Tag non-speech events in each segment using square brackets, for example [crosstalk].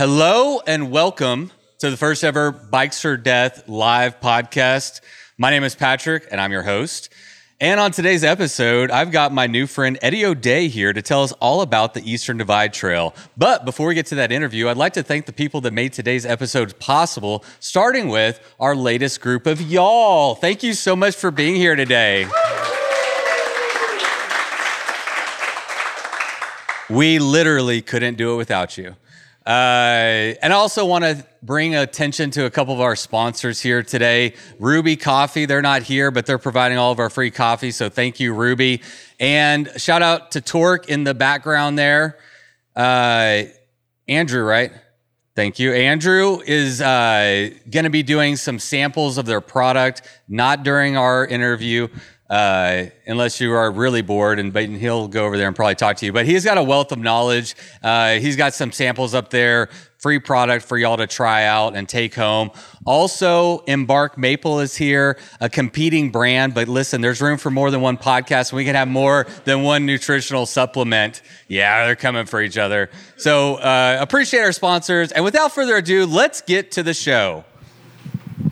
Hello and welcome to the first ever Bikes or Death live podcast. My name is Patrick and I'm your host. And on today's episode, I've got my new friend Eddie O'Dea here to tell us all about the Eastern Divide Trail. But before we get to that interview, I'd like to thank the people that made today's episode possible, starting with our latest group of y'all. Thank you so much for being here today. We literally couldn't do it without you. Uh, and I also want to bring attention to a couple of our sponsors here today. Ruby Coffee, they're not here, but they're providing all of our free coffee. So thank you, Ruby. And shout out to Torq in the background there. Uh, Andrew, right? Thank you. Andrew is uh, going to be doing some samples of their product, not during our interview, uh, unless you are really bored, and but he'll go over there and probably talk to you. But he's got a wealth of knowledge. Uh, he's got some samples up there, free product for y'all to try out and take home. Also, Embark Maple is here, a competing brand. But listen, there's room for more than one podcast. We can have more than one nutritional supplement. Yeah, they're coming for each other. So uh, appreciate our sponsors. And without further ado, let's get to the show.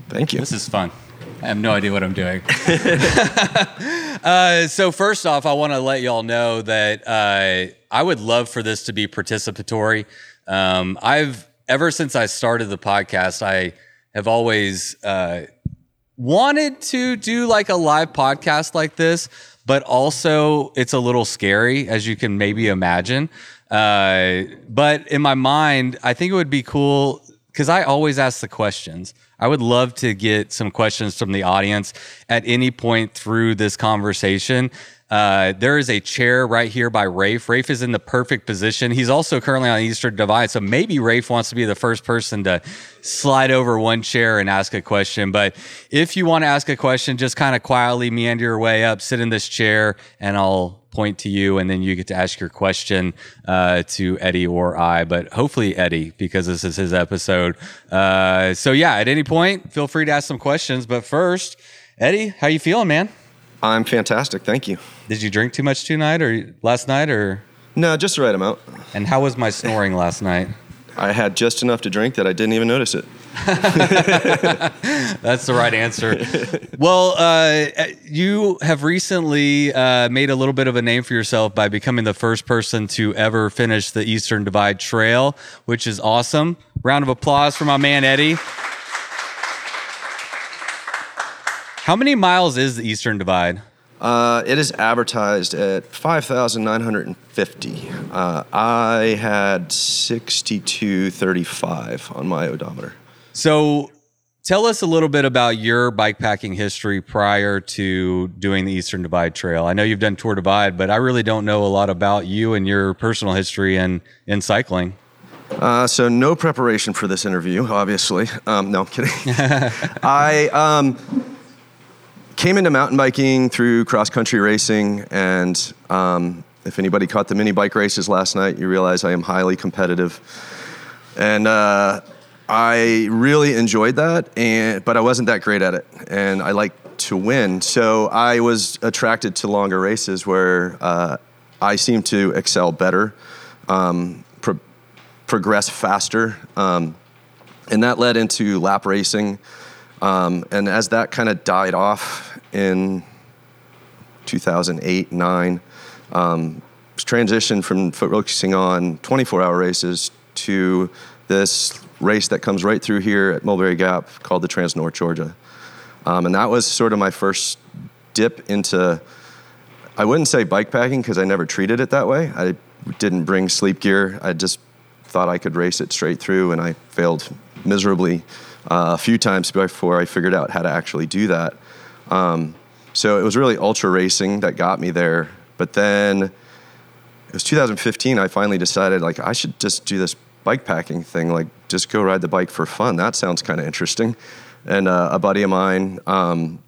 Thank you. This is fun. I have no idea what I'm doing. [laughs] uh, so first off, I want to let y'all know that uh, I would love for this to be participatory. Um, I've ever since I started the podcast, I have always uh, wanted to do like a live podcast like this, but also it's a little scary, as you can maybe imagine. Uh, but in my mind, I think it would be cool because I always ask the questions. I would love to get some questions from the audience at any point through this conversation. Uh, there is a chair right here by Rafe. Rafe is in the perfect position. He's also currently on Eastern Divide, so maybe Rafe wants to be the first person to slide over one chair and ask a question. But if you want to ask a question, just kind of quietly meander your way up, sit in this chair, and I'll point to you, and then you get to ask your question uh, to Eddie or I, but hopefully Eddie because this is his episode. Uh, so yeah, at any point, feel free to ask some questions. But first, Eddie, how you feeling, man? I'm fantastic. Thank you. Did you drink too much tonight or last night or? No, just the right amount. And how was my snoring last night? I had just enough to drink that I didn't even notice it. [laughs] That's the right answer. well, uh, you have recently uh, made a little bit of a name for yourself by becoming the first person to ever finish the Eastern Divide Trail, which is awesome. Round of applause for my man Eddie. How many miles is the Eastern Divide? Uh, it is advertised at 5,950. Uh, I had 6235 on my odometer. So tell us a little bit about your bikepacking history prior to doing the Eastern Divide Trail. I know you've done Tour Divide, but I really don't know a lot about you and your personal history in, in cycling. Uh, so no preparation for this interview, obviously. Um, no, I'm kidding. [laughs] [laughs] I um, came into mountain biking through cross country racing, and um, if anybody caught the mini bike races last night, you realize I am highly competitive. And uh, I really enjoyed that, and but I wasn't that great at it, and I like to win. So I was attracted to longer races where uh, I seem to excel better, um, pro- progress faster, um, and that led into lap racing. Um, and as that kind of died off in 2008, nine, um, transitioned from focusing on 24-hour races to this race that comes right through here at Mulberry Gap called the Trans North Georgia. Um, and that was sort of my first dip into, I wouldn't say bikepacking because I never treated it that way. I didn't bring sleep gear. I just thought I could race it straight through, and I failed miserably uh, a few times before I figured out how to actually do that. Um, so it was really ultra racing that got me there. But then it was 2015, I finally decided like I should just do this bike packing thing, like just go ride the bike for fun. That sounds kind of interesting. And uh, a buddy of mine, um,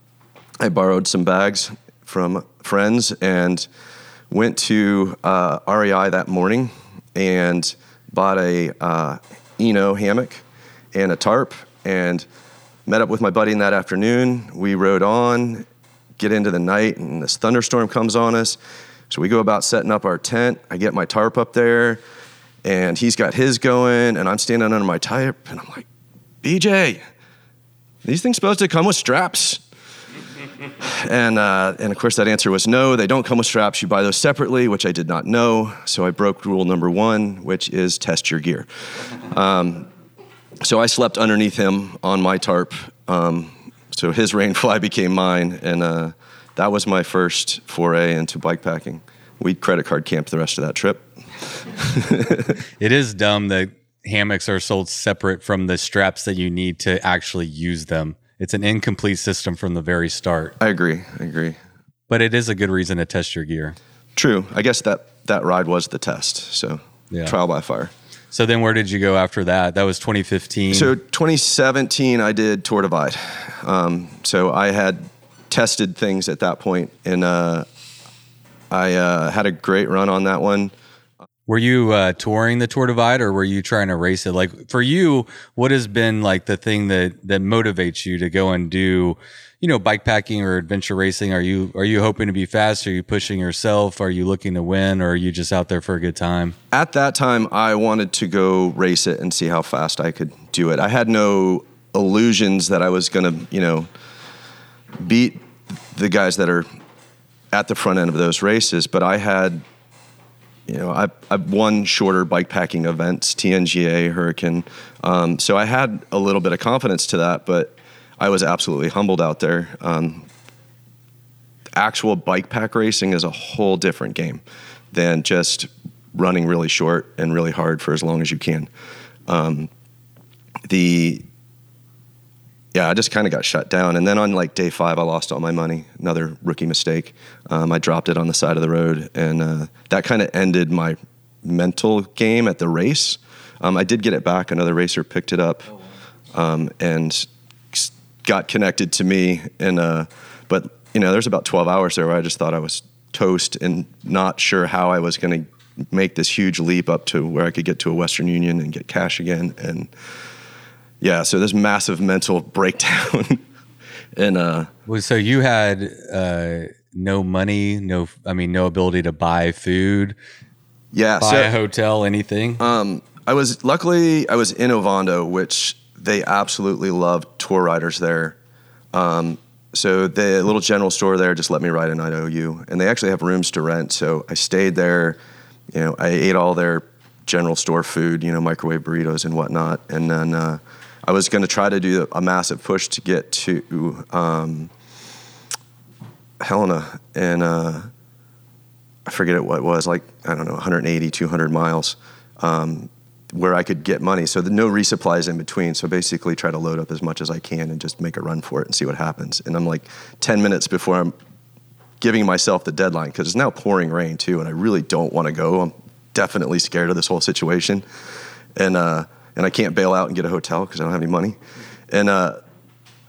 I borrowed some bags from friends and went to uh, REI that morning and bought a uh, Eno hammock and a tarp and met up with my buddy in that afternoon. We rode on, get into the night, and this thunderstorm comes on us. So we go about setting up our tent. I get my tarp up there and he's got his going, and I'm standing under my tarp, and I'm like, BJ, these things supposed to come with straps? [laughs] and uh, and of course that answer was no. They don't come with straps. You buy those separately, which I did not know. So I broke rule number one, which is test your gear. Um, so I slept underneath him on my tarp. Um, so his [laughs] rainfly became mine, and uh, that was my first foray into bike packing. We credit card camped the rest of that trip. [laughs] it is dumb that hammocks are sold separate from the straps that you need to actually use them. It's an incomplete system from the very start. I agree. I agree. But it is a good reason to test your gear. True. I guess that that ride was the test. So yeah. trial by fire. So then where did you go after that? That was 2015. So 2017, I did Tour Divide. Um, so I had tested things at that point, and uh, I uh, had a great run on that one. Were you uh, touring the Tour Divide, or were you trying to race it? Like for you, what has been like the thing that that motivates you to go and do, you know, bike packing or adventure racing? Are you are you hoping to be fast? Are you pushing yourself? Are you looking to win, or are you just out there for a good time? At that time, I wanted to go race it and see how fast I could do it. I had no illusions that I was going to, you know, beat the guys that are at the front end of those races, but I had you know, I've, I've won shorter bike packing events, TNGA, Hurricane. Um, so I had a little bit of confidence to that, but I was absolutely humbled out there. Um, actual bike pack racing is a whole different game than just running really short and really hard for as long as you can. Um, the yeah, I just kind of got shut down. And then on like day five, I lost all my money. Another rookie mistake. Um, I dropped it on the side of the road, and uh, that kind of ended my mental game at the race. Um, I did get it back. Another racer picked it up um, and got connected to me. And uh, but you know, there's about 12 hours there where I just thought I was toast and not sure how I was going to make this huge leap up to where I could get to a Western Union and get cash again. And yeah, so this massive mental [laughs] breakdown. [laughs] and uh, well, so you had uh, no money, no, I mean, no ability to buy food. Yeah, buy so, a hotel, anything. Um, I was luckily I was in Ovando, which they absolutely love tour riders there. Um, so the little general store there just let me ride an IOU, and they actually have rooms to rent. So I stayed there. You know, I ate all their general store food, you know, microwave burritos and whatnot, and then. Uh, I was going to try to do a massive push to get to um, Helena, and uh, I forget what it was, like, I don't know, 180, 200 miles, um, where I could get money. So the, no resupplies in between. So basically, try to load up as much as I can and just make a run for it and see what happens. And I'm like 10 minutes before I'm giving myself the deadline because it's now pouring rain too, and I really don't want to go. I'm definitely scared of this whole situation. And, uh, and I can't bail out and get a hotel because I don't have any money. And uh,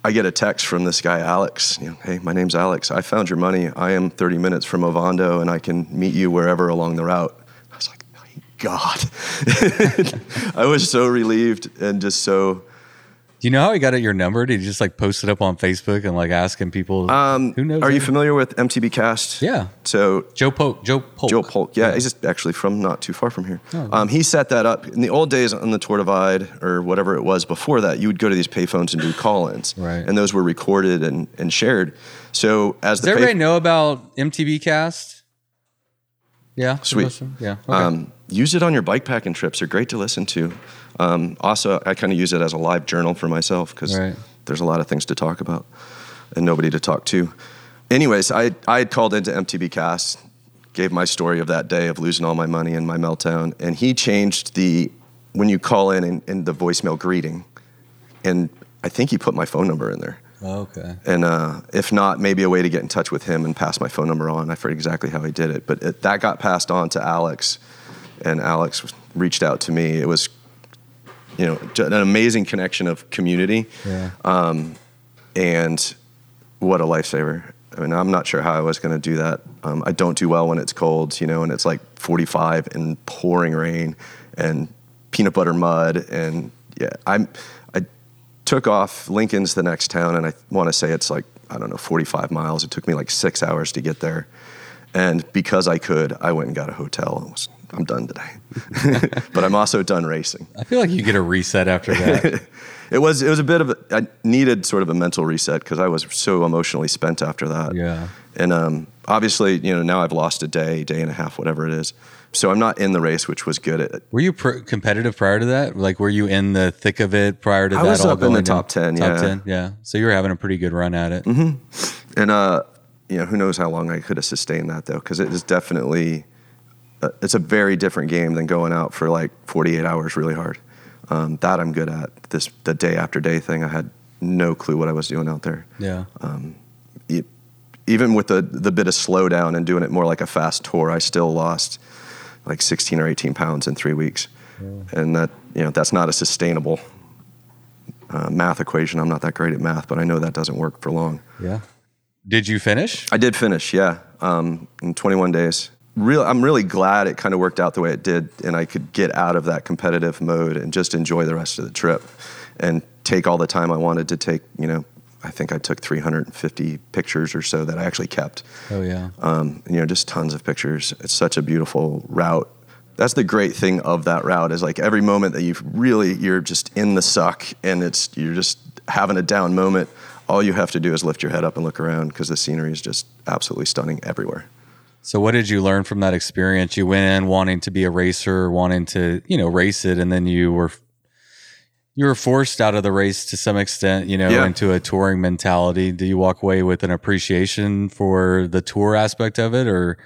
I get a text from this guy, Alex. You know, hey, my name's Alex. I found your money. I am 30 minutes from Ovando, and I can meet you wherever along the route. I was like, thank God. [laughs] I was so relieved and just so do you know how he got at your number? Did he just like post it up on Facebook and like asking people? Um, who knows? Are you familiar with MTB Cast? Yeah. So Joe Polk. Joe Polk. Joe Polk. Yeah, yeah. he's just actually from not too far from here. Oh, um, he set that up in the old days on the Tour Divide or whatever it was before that. You would go to these payphones and do call-ins, right? And those were recorded and, and shared. So as Does the everybody pay- know about MTB Cast? Yeah. Sweet. Yeah. Okay. Um, use it on your bike packing trips. They're great to listen to. Um, also, I kind of use it as a live journal for myself because right. there's a lot of things to talk about and nobody to talk to. Anyways, I I had called into MTB Cast, gave my story of that day of losing all my money and my meltdown, and he changed the when you call in and, in the voicemail greeting, and I think he put my phone number in there. Oh, okay. And uh, if not, maybe a way to get in touch with him and pass my phone number on. I forget exactly how he did it, but it, that got passed on to Alex, and Alex reached out to me. It was you know, an amazing connection of community. Yeah. Um, and what a lifesaver. I mean, I'm not sure how I was going to do that. Um, I don't do well when it's cold, you know, and it's like 45 and pouring rain and peanut butter mud. And yeah, I'm, I took off Lincoln's the next town, and I want to say it's like, I don't know, 45 miles. It took me like six hours to get there. And because I could, I went and got a hotel. It was I'm done today. [laughs] but I'm also done racing. I feel like you get a reset after that. [laughs] it was it was a bit of a, I needed sort of a mental reset because I was so emotionally spent after that. Yeah. And um, obviously, you know, now I've lost a day, day and a half, whatever it is. So I'm not in the race, which was good. At, Were you pr- competitive prior to that? Like, were you in the thick of it prior to I that? was all up in the top 10, Top yeah. ten, yeah. So you were having a pretty good run at it. and uh, you know, who knows how long I could have sustained that though, because it is definitely it's a very different game than going out for like 48 hours really hard. Um, that I'm good at. This the day after day thing, I had no clue what I was doing out there. Yeah. E- even with the the bit of slowdown and doing it more like a fast tour, I still lost like 16 or 18 pounds in three weeks, and that you know that's not a sustainable uh, math equation. I'm not that great at math, but I know that doesn't work for long. yeah. Did you finish? I did finish, yeah, um, in 21 days. Real, I'm really glad it kind of worked out the way it did, and I could get out of that competitive mode and just enjoy the rest of the trip, and take all the time I wanted to take. You know, I think I took 350 pictures or so that I actually kept. Oh yeah. Um, you know, just tons of pictures. It's such a beautiful route. That's the great thing of that route is like every moment that you really you're just in the suck and it's you're just having a down moment. All you have to do is lift your head up and look around because the scenery is just absolutely stunning everywhere. So what did you learn from that experience? You went in wanting to be a racer, wanting to, you know, race it, and then you were you were forced out of the race to some extent, you know, Yeah. into a touring mentality. Do you walk away with an appreciation for the tour aspect of it or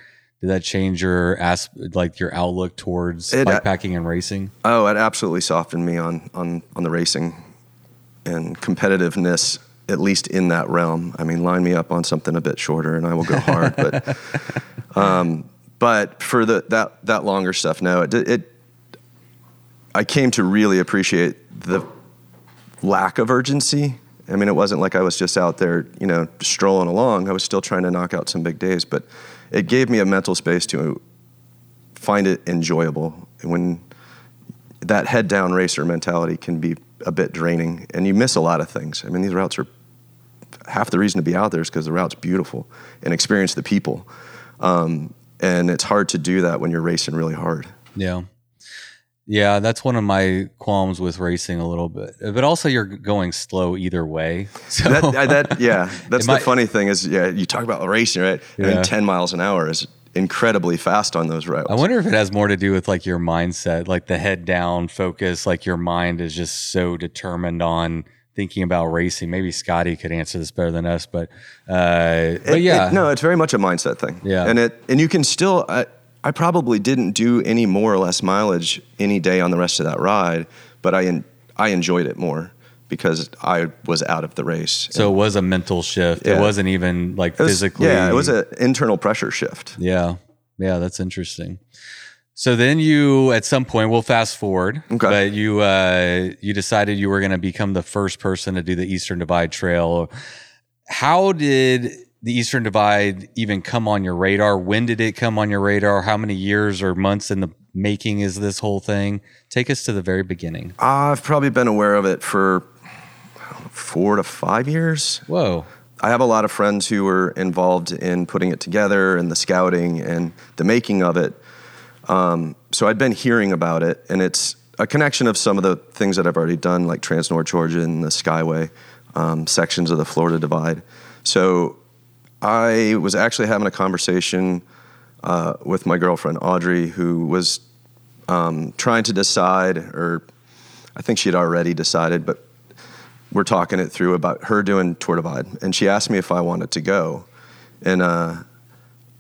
did that change your as like your outlook towards It- uh, bikepacking and racing? Oh, it absolutely softened me on on on the racing and competitiveness, at least in that realm. I mean, line me up on something a bit shorter, and I will go hard. but [laughs] um, but for the that that longer stuff, no, it it. I came to really appreciate the lack of urgency. I mean, it wasn't like I was just out there, you know, strolling along. I was still trying to knock out some big days, but it gave me a mental space to find it enjoyable. And when that head down racer mentality can be a bit draining and you miss a lot of things. I mean, these routes are half the reason to be out there is because the route's beautiful and experience the people. Um, and it's hard to do that when you're racing really hard. Yeah. Yeah, that's one of my qualms with racing a little bit. But also you're going slow either way. [laughs] So That, that [laughs] yeah, that's the might- funny thing is, yeah, you talk about racing, right? I Yeah. mean, 10 miles an hour is incredibly fast on those routes. I wonder if it has more to do with like your mindset, like the head down focus, like your mind is just so determined on thinking about racing. Maybe Scotty could answer this better than us, but uh, but It- yeah, it- no, it's very much a mindset thing. Yeah. and it and you can still. I, I probably didn't do any more or less mileage any day on the rest of that ride, but I en- I enjoyed it more because I was out of the race. so it was a mental shift. It wasn't even like It was- physically. yeah, it was an internal pressure shift. Yeah. Yeah, that's interesting. So then you at some point we'll fast forward, Okay. but you uh you decided you were going to become the first person to do the Eastern Divide Trail. How did the Eastern Divide even come on your radar? When did it come on your radar? How many years or months in the making is this whole thing? Take us to the very beginning. I've probably been aware of it for know, four to five years. Whoa. I have a lot of friends who were involved in putting it together and the scouting and the making of it. Um, so I'd been hearing about it, and it's a connection of some of the things that I've already done, like Trans North Georgia and the Skyway, um, sections of the Florida Divide. So I was actually having a conversation uh, with my girlfriend Audrey, who was um, trying to decide, or I think she had already decided, but we're talking it through about her doing Tour Divide, and she asked me if I wanted to go. And uh,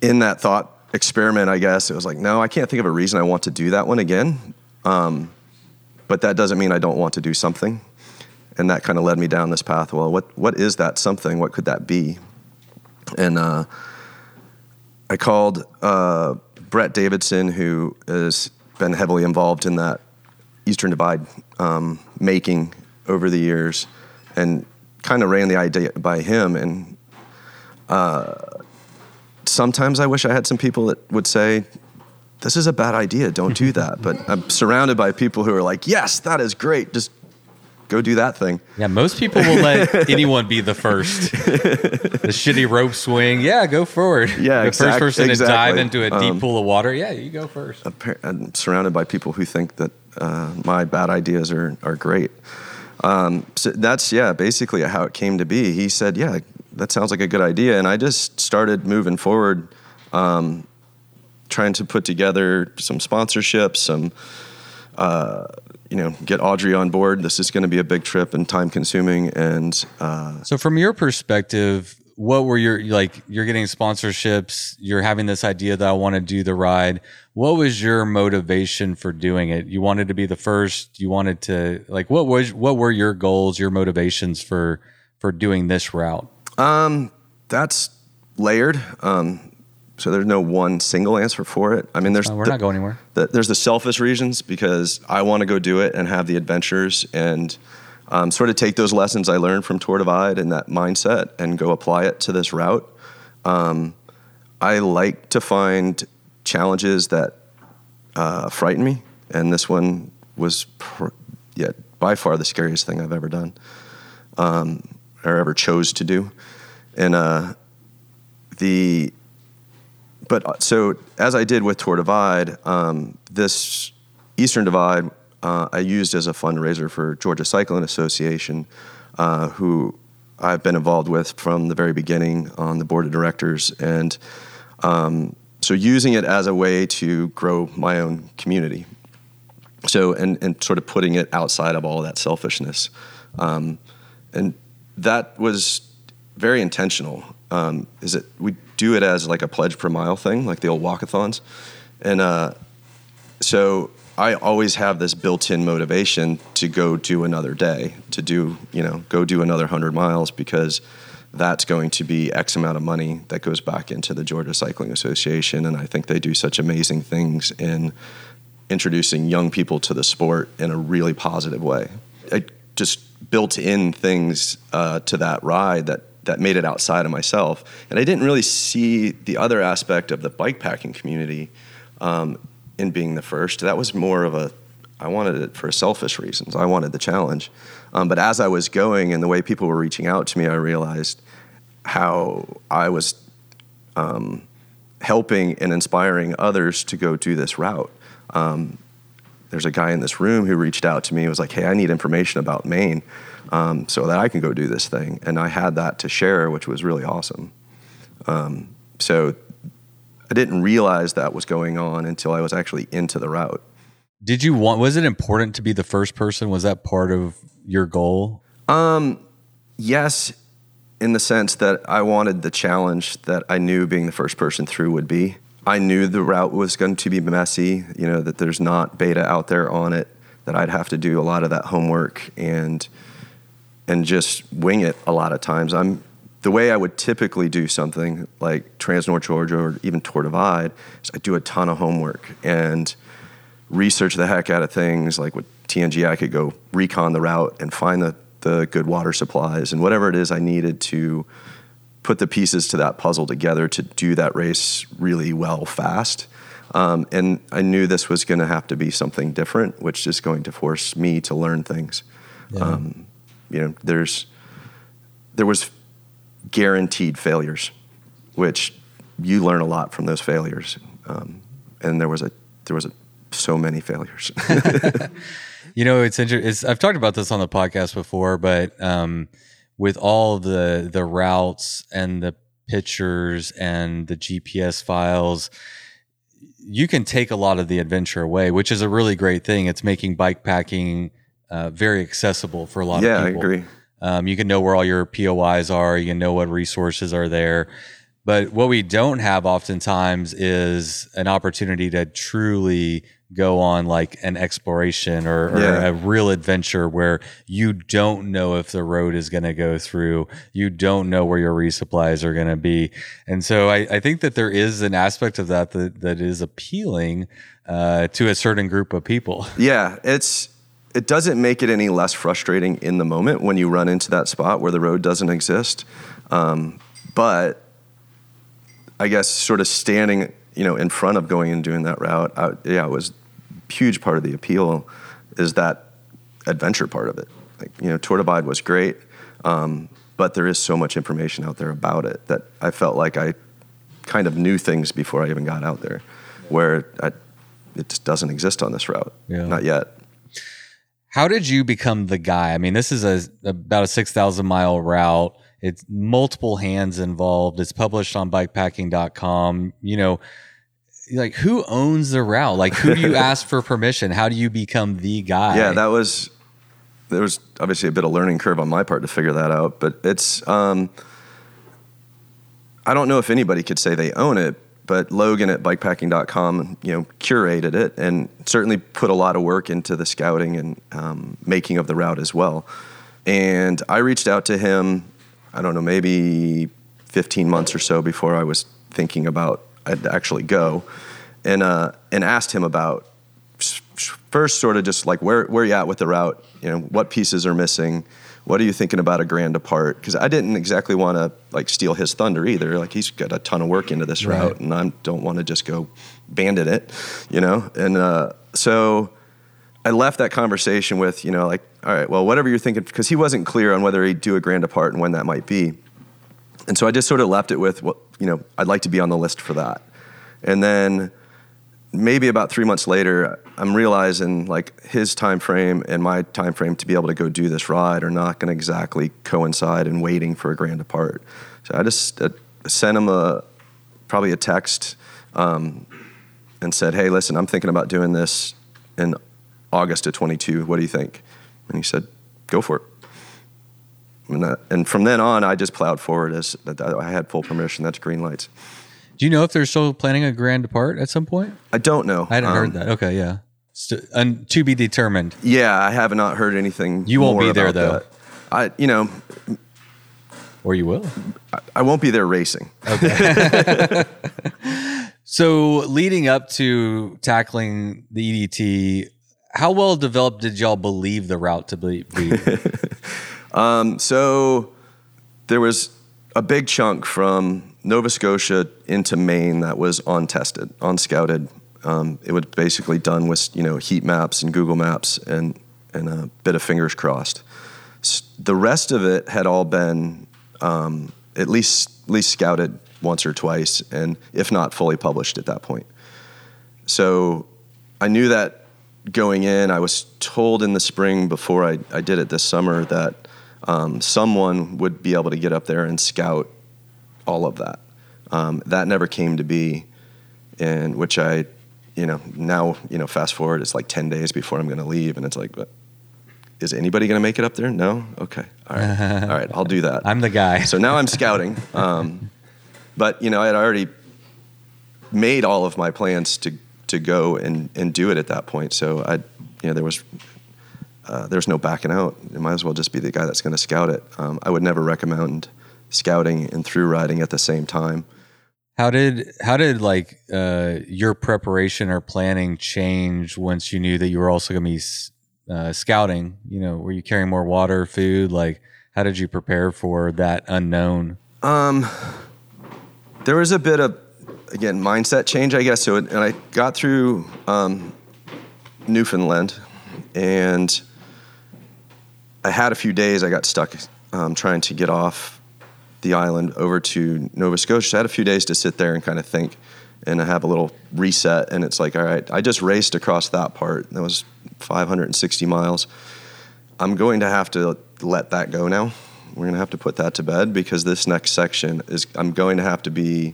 in that thought experiment, I guess it was like, no, I can't think of a reason I want to do that one again. Um, but that doesn't mean I don't want to do something. And that kind of led me down this path. Well, what what is that something? What could that be? And uh, I called uh, Brett Davidson, who has been heavily involved in that Eastern Divide um, making over the years, and kind of ran the idea by him. And uh, sometimes I wish I had some people that would say, "This is a bad idea. Don't do [laughs] that." but I'm surrounded by people who are like, "Yes, that is great. Just go do that thing. Yeah, most people will let [laughs] anyone be the first. the shitty rope swing, yeah, go forward. Yeah, the exact- first person to dive into a deep Um, pool of water, yeah, you go first. I'm surrounded by people who think that uh, my bad ideas are are great. Um, so that's yeah, basically how it came to be. He said, "Yeah, that sounds like a good idea," and I just started moving forward, um, trying to put together some sponsorships, some. Uh, you know, get Audrey on board. This is going to be a big trip and time consuming. And uh, So, from your perspective, what were your like? You're getting sponsorships. You're having this idea that I want to do the ride. What was your motivation for doing it? You wanted to be the first. You wanted to like what was what were your goals, your motivations for for doing this route? Um, that's layered. Um, so there's no one single answer for it. I mean, there's Uh, we're the, not going anywhere. the, there's the selfish reasons because I want to go do it and have the adventures and um, sort of take those lessons I learned from Tour Divide and that mindset and go apply it to this route. Um, I like to find challenges that uh, frighten me, and this one was, pr- yeah, by far the scariest thing I've ever done um, or ever chose to do. And uh, the but uh, so as I did with Tour Divide, um, this Eastern Divide uh, I used as a fundraiser for Georgia Cycling Association, uh, who I've been involved with from the very beginning on the board of directors, and um, so using it as a way to grow my own community. So and and sort of putting it outside of all that selfishness, um, and that was very intentional. Um, is that we do it as like a pledge per mile thing, like the old walkathons, and uh, so I always have this built-in motivation to go do another day, to do you know go do another hundred miles because that's going to be X amount of money that goes back into the Georgia Cycling Association, and I think they do such amazing things in introducing young people to the sport in a really positive way. I just built in things uh, to that ride that that made it outside of myself, and I didn't really see the other aspect of the bike packing community um, in being the first. That was more of a I wanted it for selfish reasons. I wanted the challenge, um, but as I was going and the way people were reaching out to me, I realized how I was um, helping and inspiring others to go do this route. Um, there's a guy in this room who reached out to me and was like, "Hey, I need information about Maine um, so that I can go do this thing," and I had that to share, which was really awesome. Um, so I didn't realize that was going on until I was actually into the route. Did you want? Was it important to be the first person? Was that part of your goal? Um, yes, in the sense that I wanted the challenge that I knew being the first person through would be. I knew the route was going to be messy, you know, that there's not beta out there on it, that I'd have to do a lot of that homework and and just wing it a lot of times. I'm the way I would typically do something like Trans North Georgia or even Tour Divide is I do a ton of homework and research the heck out of things. Like with TNG, I could go recon the route and find the, the good water supplies and whatever it is I needed to put the pieces to that puzzle together to do that race really well fast. Um, and I knew this was going to have to be something different, which is going to force me to learn things. Um, you know, there's there was guaranteed failures, which you learn a lot from those failures. Um, and there was a there was a, so many failures. [laughs] You know, it's interesting. I've talked about this on the podcast before, but um, with all the the routes and the pictures and the GPS files, you can take a lot of the adventure away, which is a really great thing. It's making bike packing uh, very accessible for a lot yeah, of people. Yeah, I agree. Um, you can know where all your POIs are. You can know what resources are there. But what we don't have oftentimes is an opportunity to truly go on like an exploration or, or Yeah. a real adventure where you don't know if the road is going to go through. You don't know where your resupplies are going to be. And so I, I think that there is an aspect of that that, that is appealing uh, to a certain group of people. [laughs] Yeah, it's it doesn't make it any less frustrating in the moment when you run into that spot where the road doesn't exist. Um, but I guess sort of standing, you know, in front of going and doing that route, I, yeah, it was a huge part of the appeal is that adventure part of it. like, you know, Tour Divide was great, um, but there is so much information out there about it that I felt like I kind of knew things before I even got out there, where I, it just doesn't exist on this route, Yeah. not yet. How did you become the guy? I mean, this is a about a six thousand mile route. It's multiple hands involved. It's published on bikepacking.com. You know, like who owns the route? Like who do you [laughs] ask for permission? How do you become the guy? Yeah, that was there was obviously a bit of learning curve on my part to figure that out, but it's um, I don't know if anybody could say they own it, but Logan at bikepacking.com, you know, curated it and certainly put a lot of work into the scouting and um, making of the route as well. And I reached out to him, I don't know, maybe 15 months or so before I was thinking about I'd actually go, and uh, and asked him about first sort of just like where where you at with the route, you know, what pieces are missing, what are you thinking about a grand depart? Because I didn't exactly want to like steal his thunder either. Like he's got a ton of work into this Right. route, and I don't want to just go bandit it, you know. And uh, so I left that conversation with, you know, like, all right, well, whatever you're thinking, because he wasn't clear on whether he'd do a grand depart and when that might be. And so I just sort of left it with, well, you know, I'd like to be on the list for that. And then maybe about three months later, I'm realizing like his time frame and my time frame to be able to go do this ride are not going to exactly coincide and waiting for a grand depart. So I just uh, sent him a probably a text um, and said, "Hey, listen, I'm thinking about doing this in August of 22. What do you think?" And he said, "Go for it." And, that, and from then on, I just plowed forward as I had full permission. That's green lights. Do you know if they're still planning a grand depart at some point? I don't know. I hadn't Um, heard that. Okay, yeah. St- un- to be determined. Yeah, I have not heard anything. You won't be there, though. that. I, you know, Or you will. I, I won't be there racing. Okay. [laughs] [laughs] so leading up to tackling the EDT, how well developed did y'all believe the route to be? be? [laughs] So there was a big chunk from Nova Scotia into Maine that was untested, unscouted. Um, it was basically done with you know heat maps and Google Maps and and a bit of fingers crossed. The rest of it had all been um, at least at least scouted once or twice, and if not fully published at that point. So I knew that going in. I was told in the spring before I, I did it this summer that um, someone would be able to get up there and scout all of that. Um, that never came to be, and which I, you know, now you know, fast forward, it's like ten days before I'm going to leave, and it's like, but is anybody going to make it up there? No. Okay. All right. [laughs] all right. I'll do that. I'm the guy. So now I'm scouting. Um, but you know, I had already made all of my plans to to go and, and do it at that point. So I, you know, there was uh, there's no backing out. You might as well just be the guy that's going to scout it. Um, I would never recommend scouting and through riding at the same time. How did how did like uh, your preparation or planning change once you knew that you were also going to be uh, scouting? You know, were you carrying more water, food? Like, how did you prepare for that unknown? Um, there was a bit of again mindset change, I guess. So, and I got through um, Newfoundland, and I had a few days. I got stuck um, trying to get off the island over to Nova Scotia. So I had a few days to sit there and kind of think, and I have a little reset. And it's like, all right, I just raced across that part. That was 560 miles. I'm going to have to let that go now. We're going to have to put that to bed because this next section is, I'm going to have to be,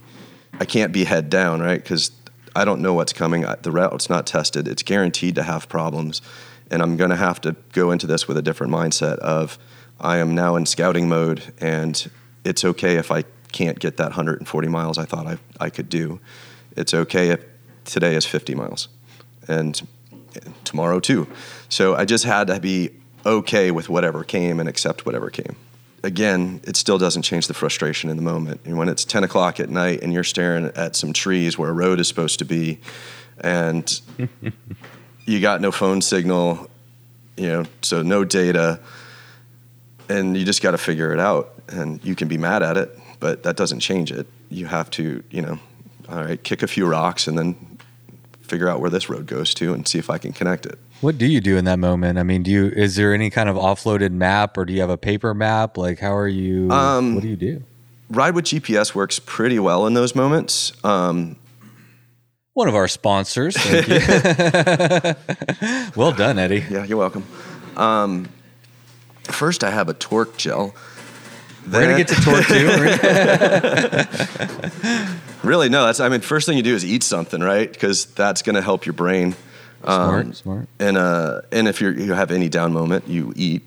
I can't be head down, right? Because I don't know what's coming. The route's not tested. It's guaranteed to have problems. And I'm going to have to go into this with a different mindset of, I am now in scouting mode and it's okay if I can't get that 140 miles I thought I, I could do. It's okay if today is 50 miles and tomorrow too. So I just had to be okay with whatever came and accept whatever came. Again, it still doesn't change the frustration in the moment. And when it's 10 o'clock at night and you're staring at some trees where a road is supposed to be, and [laughs] you got no phone signal, you know, so no data, and you just got to figure it out. And you can be mad at it, but that doesn't change it. You have to, you know, all right, kick a few rocks and then figure out where this road goes to and see if I can connect it. What do you do in that moment? I mean, do you is there any kind of offloaded map or do you have a paper map? Like how are you Um, what do you do? Ride with GPS works pretty well in those moments. Um, One of our sponsors. Thank you. [laughs] well done, Eddie. yeah, you're welcome. Um, first, I have a Torq gel. We're gonna get to Torq too. [laughs] [laughs] Really, no. That's. I mean, first thing you do is eat something, right? Because that's going to help your brain. Smart, smart. and uh, and if you're, you have any down moment, you eat,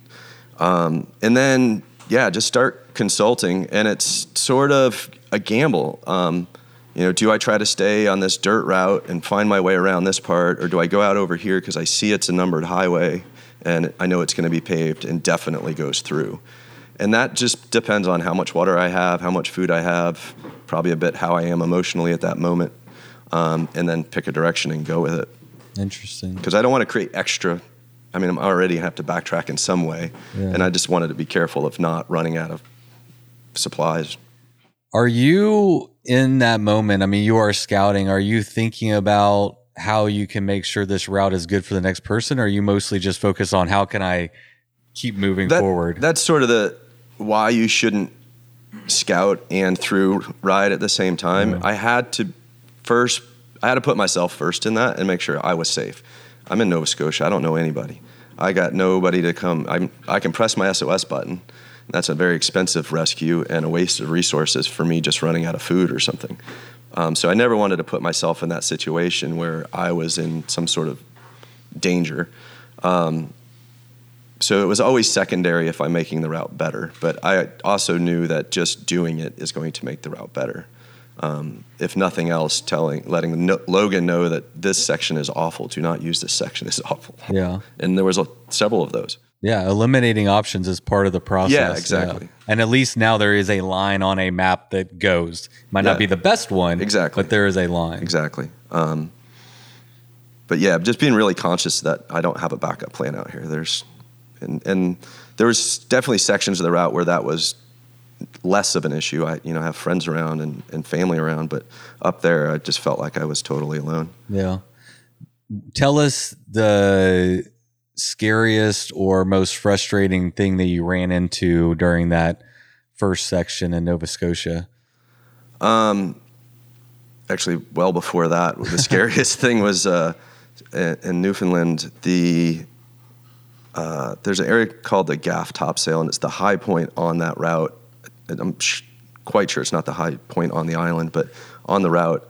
um, and then yeah, just start consulting, and it's sort of a gamble. Um, you know, do I try to stay on this dirt route and find my way around this part, or do I go out over here because I see it's a numbered highway and I know it's going to be paved and definitely goes through? And that just depends on how much water I have, how much food I have, probably a bit how I am emotionally at that moment, um, and then pick a direction and go with it Interesting. because I don't want to create extra. I mean, I'm already have to backtrack in some way, Yeah. and I just wanted to be careful of not running out of supplies. Are you in that moment? I mean, you are scouting. Are you thinking about how you can make sure this route is good for the next person? Or are you mostly just focused on how can I keep moving That- forward? That's sort of the why you shouldn't scout and through ride at the same time. I had to first. I had to put myself first in that and make sure I was safe. I'm in Nova Scotia. I don't know anybody. I got nobody to come. I'm, I can press my SOS button. That's a very expensive rescue and a waste of resources for me just running out of food or something. Um, so I never wanted to put myself in that situation where I was in some sort of danger. Um, so it was always secondary if I'm making the route better. But I also knew that just doing it is going to make the route better. Um, if nothing else, telling, letting no, Logan know that this section is awful. Do not use this section. It's [laughs] awful. yeah. And there was a, several of those. Yeah. Eliminating options is part of the process. Yeah, exactly. And at least now there is a line on a map that goes. Might Yeah. not be the best one. Exactly. But there is a line. Exactly. Um, but yeah, just being really conscious that I don't have a backup plan out here. There's, and, and there was definitely sections of the route where that was less of an issue. I, you know, have friends around and, and family around, but up there, I just felt like I was totally alone. Yeah. Tell us the scariest or most frustrating thing that you ran into during that first section in Nova Scotia. Um, Actually, well before that, [laughs] the scariest thing was uh, in Newfoundland. The uh, there's an area called the Gaff Topsail, and it's the high point on that route. I'm sh- quite sure it's not the high point on the island, but on the route.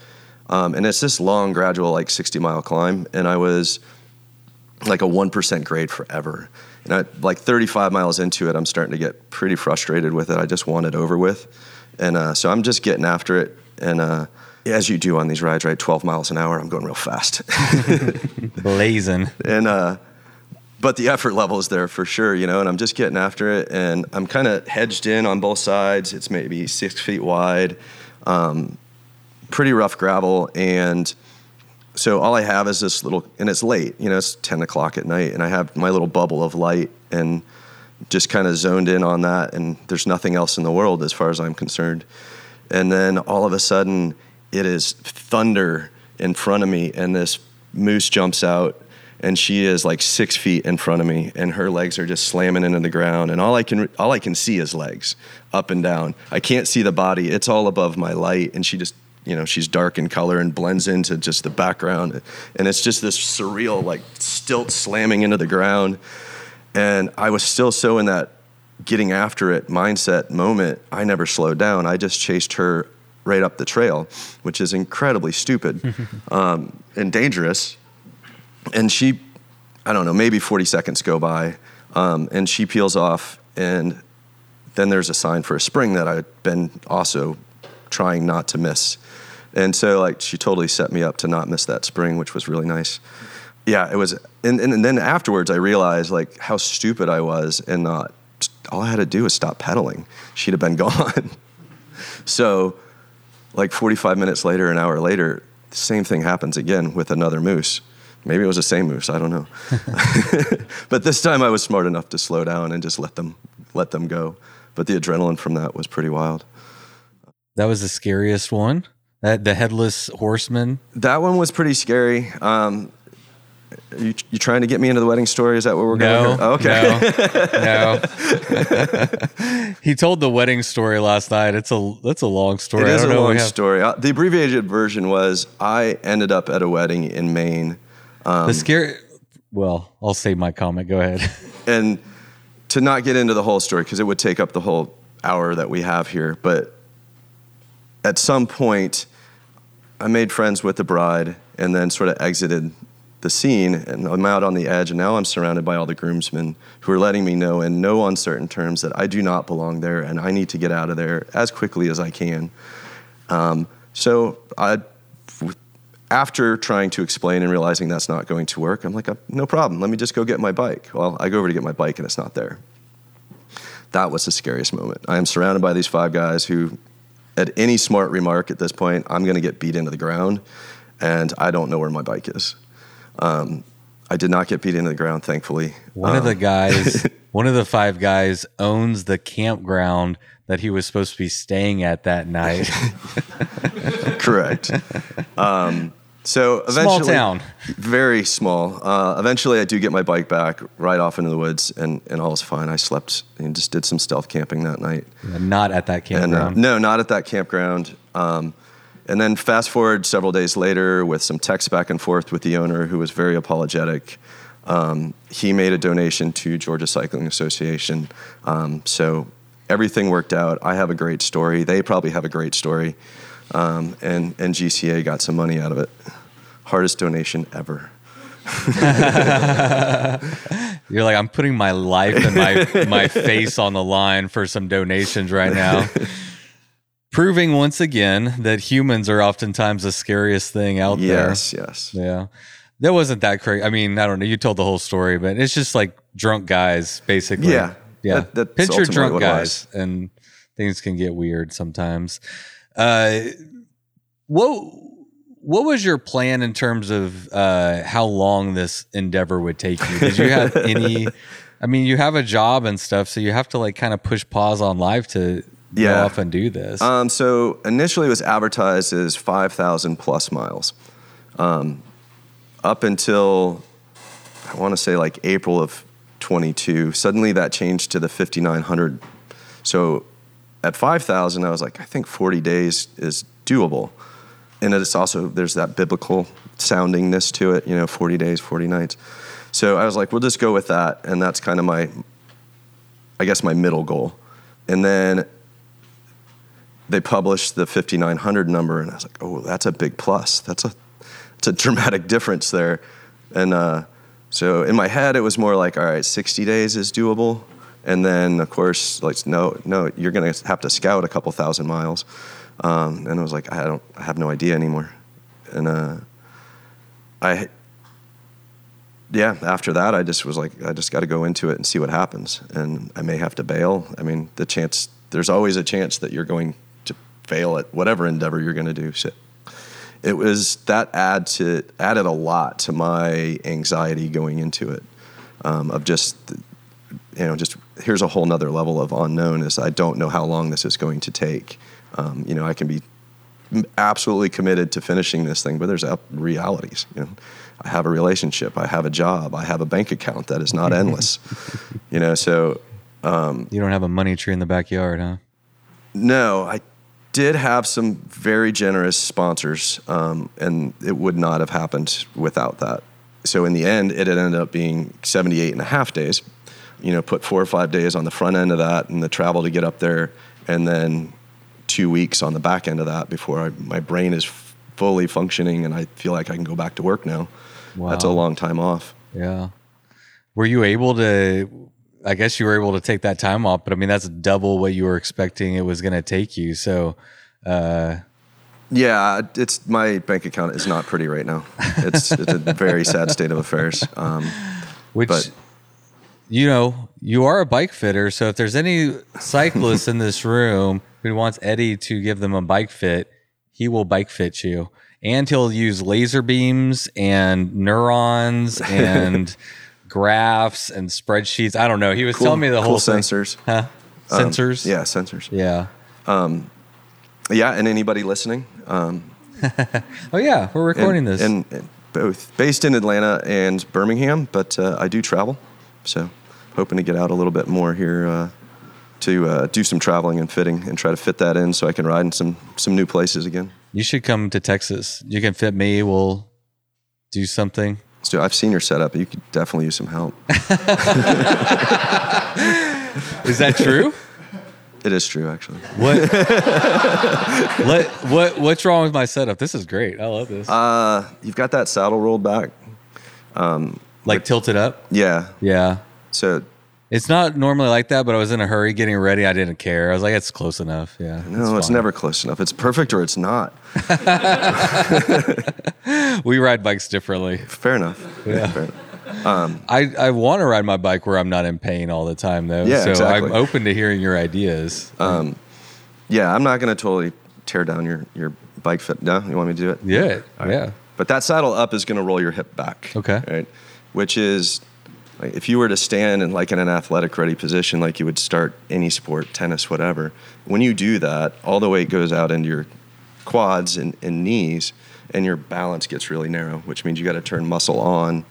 Um, and it's this long, gradual, like 60 mile climb. And I was like a 1% grade forever. And I, like 35 miles into it, I'm starting to get pretty frustrated with it. I just want it over with. And uh, so I'm just getting after it. And uh, as you do on these rides, right? 12 miles an hour, I'm going real fast. [laughs] Blazing. and uh, but the effort level is there for sure, you know. And I'm just getting after it, and I'm kind of hedged in on both sides. It's maybe six feet wide, um, pretty rough gravel, and so all I have is this little, and it's late, you know, it's 10 o'clock at night, and I have my little bubble of light, and just kind of zoned in on that, and there's nothing else in the world as far as I'm concerned. And then all of a sudden, it is thunder in front of me, and this moose jumps out, and she is like six feet in front of me, and her legs are just slamming into the ground, and all I can all I can see is legs up and down. I can't see the body; it's all above my light, and she just you know she's dark in color and blends into just the background, and it's just this surreal like stilt slamming into the ground, and I was still so in that getting after it mindset moment, I never slowed down. I just chased her right up the trail, which is incredibly stupid [laughs] um, and dangerous. And she, I don't know, maybe 40 seconds go by, um, and she peels off, and then there's a sign for a spring that I'd been also trying not to miss. And so, like, she totally set me up to not miss that spring, which was really nice. Yeah, it was. And, and, and then afterwards, I realized, like, how stupid I was and not, all I had to do was stop pedaling. She'd have been [laughs] gone. so, like 45 minutes later, an hour later, the same thing happens again with another moose. Maybe it was the same moose. I don't know. [laughs] [laughs] but this time I was smart enough to slow down and just let them let them go. But the adrenaline from that was pretty wild. That was the scariest one. That the headless horseman. That one was pretty scary. Um, you, you trying to get me into the wedding story? Is that where we're No. going? Oh, okay. No. [laughs] no. he told the wedding story last night. It's a that's a long story. It I don't a long story. Uh, the abbreviated version was I ended up at a wedding in Maine, the scary. Well, I'll save my comment. Go ahead. [laughs] and to not get into the whole story because it would take up the whole hour that we have here, but at some point, I made friends with the bride and then sort of exited the scene, and I'm out on the edge, and now I'm surrounded by all the groomsmen who are letting me know in no uncertain terms that I do not belong there and I need to get out of there as quickly as I can. Um, so I, after trying to explain and realizing that's not going to work, I'm like, "Uh, no problem. Let me just go get my bike. Well, I go over to get my bike and it's not there. That was the scariest moment. I am surrounded by these five guys who, at any smart remark at this point, I'm going to get beat into the ground, and I don't know where my bike is. Um, I did not get beat into the ground, thankfully. One of Um, the guys, [laughs] one of the five guys, owns the campground that he was supposed to be staying at that night. [laughs] correct. Um, so Small eventually, town. very small. Uh, eventually, I do get my bike back right off into the woods, and, and all is fine. I slept and just did some stealth camping that night. Not at that And uh, campground. no, not at that campground. Um, and then fast forward several days later, with some texts back and forth with the owner, who was very apologetic. Um, he made a donation to Georgia Cycling Association. Um, so everything worked out. I have a great story. They probably have a great story. Um, and and GCA got some money out of it. Hardest donation ever. [laughs] You're like, I'm putting my life and my my [laughs] face on the line for some donations right now. Proving once again that humans are oftentimes the scariest thing out there. Yes, yes. Yeah. That wasn't that crazy. I mean, I don't know. You told the whole story, but it's just like drunk guys, basically. Yeah. Yeah. That- Picture drunk guys, and things can get weird sometimes. Uh, what what was your plan in terms of uh, how long this endeavor would take you? Did you have [laughs] any? I mean, you have a job and stuff, so you have to like kind of push pause on life to go Yeah. off and do this. Um, so initially, it was advertised as 5,000 plus miles. Um, up until I want to say like April of 22, suddenly that changed to the 5,900. So at 5,000, I was like, I think 40 days is doable. And it's also, there's that biblical soundingness to it, you know, 40 days, 40 nights. So I was like, we'll just go with that. And that's kind of my, I guess, my middle goal. And then they published the 5900 number and i was like oh that's a big plus that's a it's a dramatic [laughs] difference there and uh, so in my head it was more like all right 60 days is doable and then of course like no no you're going to have to scout a couple thousand miles. Um, and i was like i don't i have no idea anymore. And uh, i yeah after that i just was like i just got to go into it and see what happens. And i may have to bail. I mean the chance there's always a chance that you're going to fail at whatever endeavor you're going to do. So it was that add to added a lot to my anxiety going into it um, of just you know just here's a whole nother level of unknown is i don't know how long this is going to take um, you know i can be absolutely committed to finishing this thing, but there's realities. You know, I have a relationship, I have a job, I have a bank account that is not [laughs] endless. you know, so you don't have a money tree in the backyard, huh? no, I did have some very generous sponsors, um, and it would not have happened without that. So in the end, it ended up being 78 and a half days. You know, put four or five days on the front end of that and the travel to get up there, and then two weeks on the back end of that before I, my brain is f- fully functioning and I feel like I can go back to work now. That's a long time off. Yeah. Were you able to? I guess you were able to take that time off, but I mean that's double what you were expecting it was going to take you. So, uh, Yeah, it's my bank account is not pretty right now. It's it's a very sad state of affairs. Um, [laughs] which But- you know you are a bike fitter, so if there's any cyclists in this room who wants Eddie to give them a bike fit, he will bike fit you, and he'll use laser beams and neurons [laughs] and graphs and spreadsheets. I don't know. He was telling me the cool whole thing. sensors. Huh? Um, Sensors. yeah, sensors. Yeah. Yeah, and anybody listening, um, [laughs] Oh yeah, we're recording and, this. and, and both based in Atlanta and Birmingham, but uh, I do travel. So hoping to get out a little bit more here uh, to uh, do some traveling and fitting and try to fit that in so I can ride in some some new places again. You should come to Texas. You can fit me. We'll do something. So I've seen your setup. You could definitely use some help. [laughs] Is that true? It is true, actually. What? Let, what? What's wrong with my setup? This is great. I love this. Uh, you've got that saddle rolled back. Like tilted up. Yeah. Yeah. So It's not normally like that, but I was in a hurry getting ready. I didn't care. I was like, it's close enough. Yeah. no, it's fine. never close enough. It's perfect or it's not. [laughs] We ride bikes differently. Fair enough. Yeah. Fair enough. Um, I, I want to ride my bike where I'm not in pain all the time, though. Yeah, so exactly. I'm open to hearing your ideas. Um, yeah, I'm not going to totally tear down your, your bike fit. No, you want me to do it? yeah. Right. Yeah. But that saddle up is going to roll your hip back. Okay. Right. Which is, like, if you were to stand in like in an athletic ready position, like you would start any sport, tennis, whatever. When you do that, all the weight goes out into your quads and, and knees, and your balance gets really narrow, which means you got to turn muscle on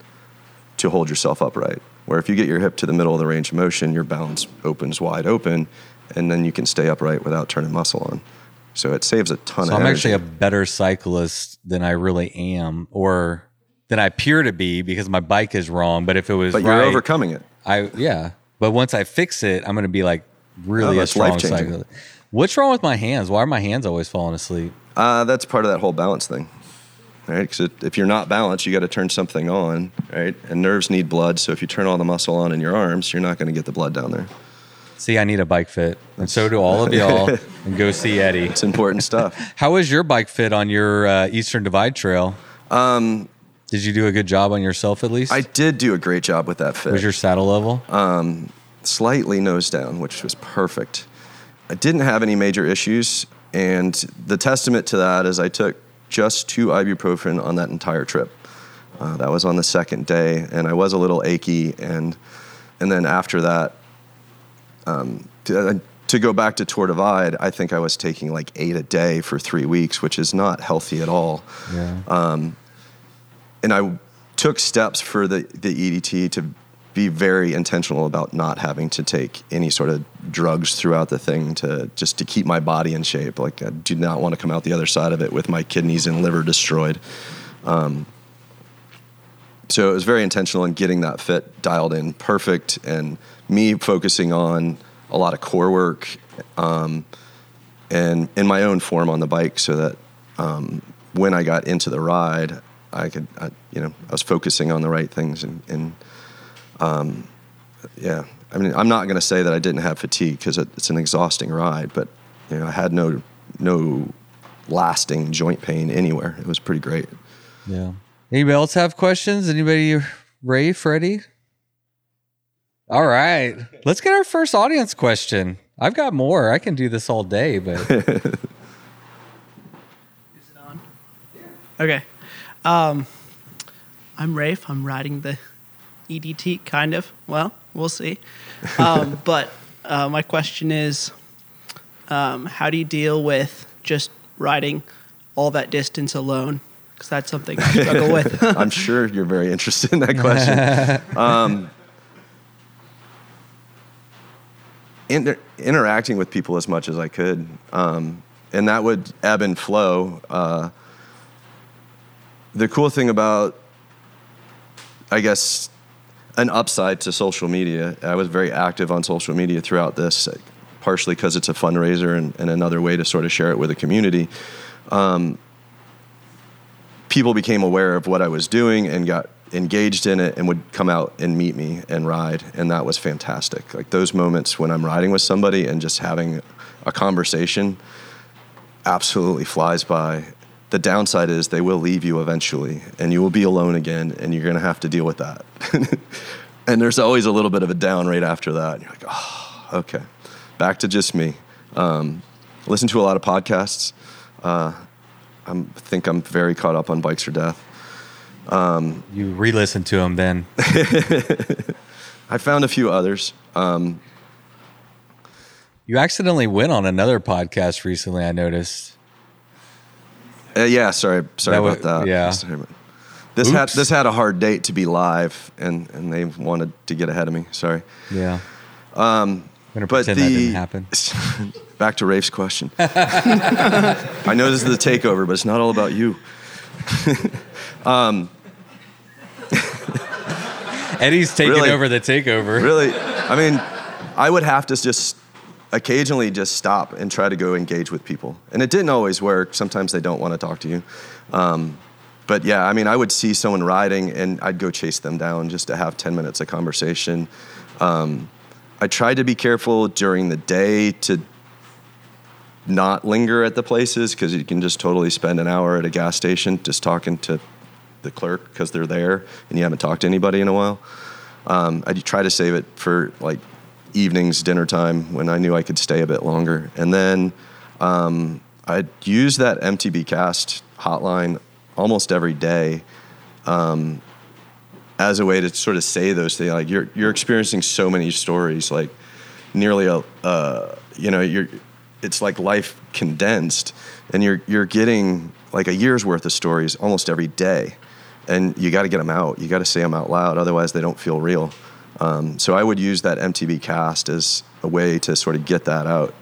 to hold yourself upright. Where if you get your hip to the middle of the range of motion, your balance opens wide open, and then you can stay upright without turning muscle on. So it saves a ton of energy. So of I'm energy. actually a better cyclist than I really am, or than I appear to be because my bike is wrong. But if it was but you're right, overcoming it. I yeah. But once I fix it, I'm going to be like really Oh, a strong cyclist. What's wrong with my hands? Why are my hands always falling asleep? Uh, that's part of that whole balance thing, right? Because if you're not balanced, you got to turn something on, right? And nerves need blood, so if you turn all the muscle on in your arms, you're not going to get the blood down there. See, I need a bike fit, and so do all of y'all. [laughs] and go see Eddie. It's important stuff. How was your bike fit on your uh, Eastern Divide Trail? Um, did you do a good job on yourself at least? I did do a great job with that fit. was your saddle level? slightly nose down, which was perfect. I didn't have any major issues, and the testament to that is I took just two ibuprofen on that entire trip. Uh, that was on the second day, and I was a little achy, and and then after that, um, to, to go back to Tour Divide, I think I was taking like eight a day for three weeks, which is not healthy at all yeah. And I took steps for the, the EDT to be very intentional about not having to take any sort of drugs throughout the thing to just to keep my body in shape. Like I do not want to come out the other side of it with my kidneys and liver destroyed. Um, so it was very intentional in getting that fit dialed in perfect and me focusing on a lot of core work um, and in my own form on the bike so that um, when I got into the ride, I could, I, you know, I was focusing on the right things and, and um, yeah. I mean, I'm not going to say that I didn't have fatigue because it, it's an exhausting ride, but you know, I had no no lasting joint pain anywhere. It was pretty great. Yeah. Anybody else have questions? Anybody, Ray, Freddie? All right. Let's get our first audience question. I've got more. I can do this all day, but [laughs] Is it on? Yeah. Okay. Um, I'm Rafe. I'm riding the EDT, kind of. Well, we'll see. Um, [laughs] but uh, my question is um, how do you deal with just riding all that distance alone? Because that's something I struggle with. [laughs] I'm sure you're very interested in that question. [laughs] um, inter- interacting with people as much as I could, um, and that would ebb and flow. Uh, the cool thing about, I guess, an upside to social media, I was very active on social media throughout this, partially because it's a fundraiser and, and another way to sort of share it with the community. Um, people became aware of what I was doing and got engaged in it and would come out and meet me and ride and that was fantastic. Like those moments when i'm riding with somebody and just having a conversation absolutely flies by the downside is they will leave you eventually and you will be alone again and you're going to have to deal with that [laughs] and there's always a little bit of a down right after that and you're like oh okay back to just me um, listen to a lot of podcasts I think I'm very caught up on Bikes or Death. you re listen to them then. [laughs] I found a few others. Um, You accidentally went on another podcast recently, I noticed. Uh, yeah, sorry, sorry That about that. yeah. Sorry about- This had this had a hard date to be live, and and they wanted to get ahead of me. Sorry. Yeah. Um, But pretend the that didn't happen. [laughs] back to Rafe's question. [laughs] I know this is the takeover, but it's not all about you. [laughs] um, Eddie's taking Really? over the takeover. Really, I mean, I would have to just occasionally just stop and try to go engage with people, and it didn't always work. Sometimes they don't want to talk to you. Um, but yeah, I mean, I would see someone riding, and I'd go chase them down just to have ten minutes of conversation. Um, I tried to be careful during the day to not linger at the places because you can just totally spend an hour at a gas station just talking to the clerk because they're there and you haven't talked to anybody in a while. Um, I try to save it for like evenings, dinner time when I knew I could stay a bit longer. And then um, I'd use that MTB cast hotline almost every day um, as a way to sort of say those things. Like you're you're experiencing so many stories, like nearly a uh, you know you're it's like life condensed, and you're you're getting like a year's worth of stories almost every day, and you got to get them out. You got to say them out loud, otherwise they don't feel real. Um, so I would use that MTB cast as a way to sort of get that out.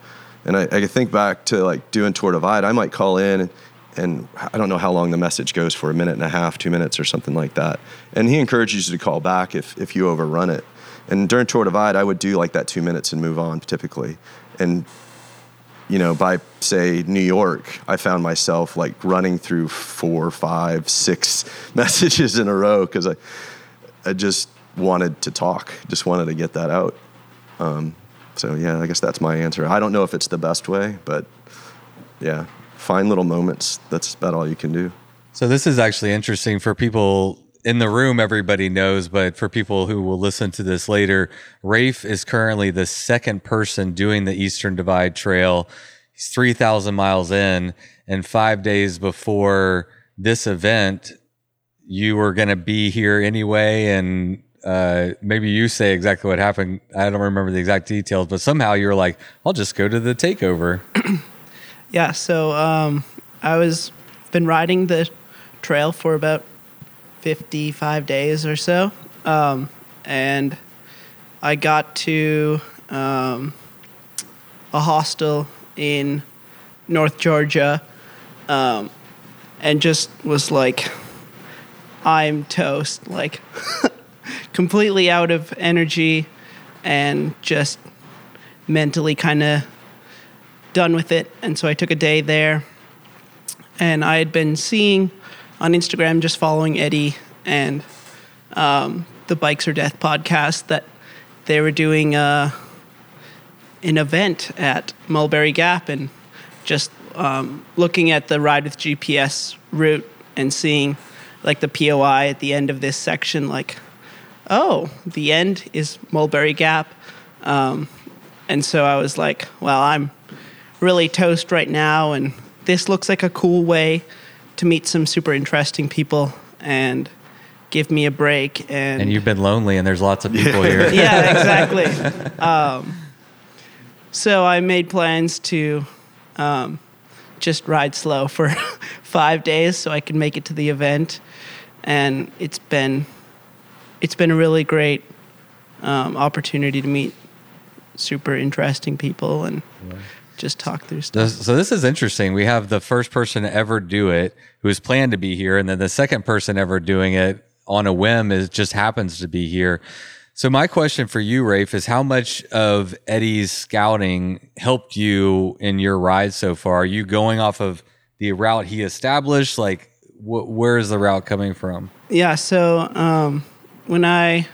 And I, I think back to like doing Tour Divide, I might call in and I don't know how long the message goes for a minute and a half, two minutes or something like that. And he encourages you to call back if, if you overrun it. And during Tour Divide, I would do like that two minutes and move on typically. And, you know, by say New York, I found myself like running through four, five, six [laughs] messages in a row because I, I just wanted to talk, just wanted to get that out. Um, so yeah, I guess that's my answer. I don't know if it's the best way, but yeah, find little moments. That's about all you can do. So this is actually interesting for people in the room. Everybody knows, but for people who will listen to this later, Rafe is currently the second person doing the Eastern Divide Trail. He's three thousand miles in, and five days before this event, you were going to be here anyway, and uh, maybe you say exactly what happened. I don't remember the exact details, but somehow you were like, "I'll just go to the takeover." [clears throat] Yeah, so um, I was been riding the trail for about 55 days or so, um, and I got to um, a hostel in North Georgia, um, and just was like, I'm toast, like [laughs] completely out of energy, and just mentally kind of done with it. And so I took a day there. And I had been seeing on Instagram, just following Eddie and um, the Bikes or Death podcast, that they were doing uh, an event at Mulberry Gap and just um, looking at the ride with GPS route and seeing like the POI at the end of this section, like, oh, the end is Mulberry Gap. Um, and so I was like, well, I'm really toast right now, and this looks like a cool way to meet some super interesting people and give me a break. And, And you've been lonely, and there's lots of people here. [laughs] yeah, exactly. um, so I made plans to um, just ride slow for [laughs] five days so I could make it to the event, and it's been it's been a really great um, opportunity to meet super interesting people and just talk through stuff. So this is interesting. We have the first person to ever do it who is planned to be here, and then the second person ever doing it on a whim is just happens to be here. So my question for you, Rafe, is how much of Eddie's scouting helped you in your ride so far? Are you going off of the route he established? Like, wh- where is the route coming from? Yeah, so um, when I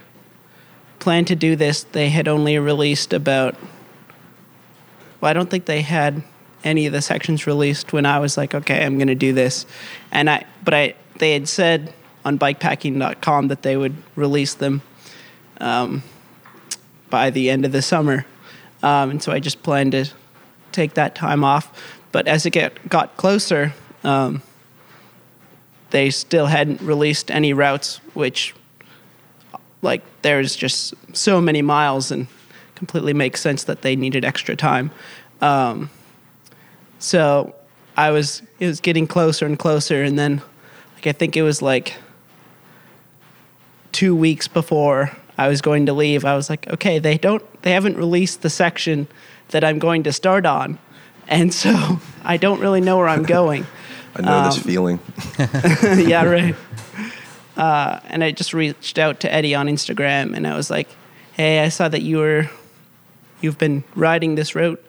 planned to do this, they had only released about. Well, I don't think they had any of the sections released when I was like, okay, I'm going to do this, and I. But I, they had said on bikepacking.com that they would release them um, by the end of the summer, um, and so I just planned to take that time off. But as it get, got closer, um, they still hadn't released any routes, which, like, there's just so many miles and completely makes sense that they needed extra time. Um, so I was, it was getting closer and closer, and then, like, I think it was like two weeks before I was going to leave, I was like, okay, they don't, they haven't released the section that I'm going to start on, and so [laughs] I don't really know where I'm going. [laughs] I know this Um, feeling. [laughs] yeah, right. Uh, and I just reached out to Eddie on Instagram, and I was like, "Hey, I saw that you were, you've been riding this route,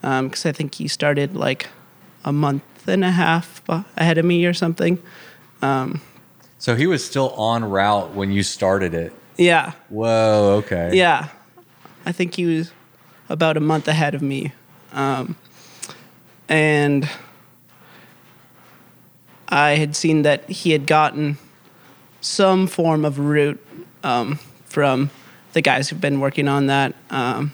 because I think you started like a month and a half ahead of me or something." So he was still on route when you started it. Yeah, Whoa. Okay. yeah. I think he was about a month ahead of me, um, and I had seen that he had gotten some form of route um, from the guys who've been working on that. Um,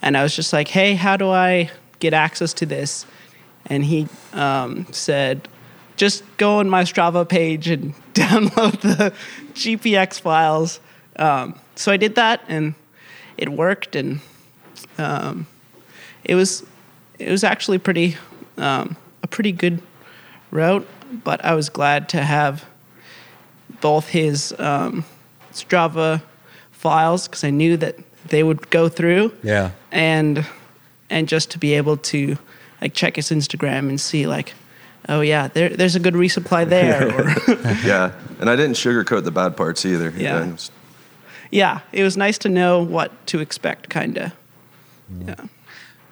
and I was just like, hey, how do I get access to this? And he um, said, just go on my Strava page and [laughs] download the GPX files. Um, so I did that and it worked. And um, it was it was actually pretty um, a pretty good route, but I was glad to have both his um, Strava files because I knew that they would go through, Yeah. and and just to be able to like check his Instagram and see like, oh yeah, there there's a good resupply [laughs] there, or [laughs] yeah, and I didn't sugarcoat the bad parts either. Yeah. it was- yeah, it was nice to know what to expect, kind of. Yeah.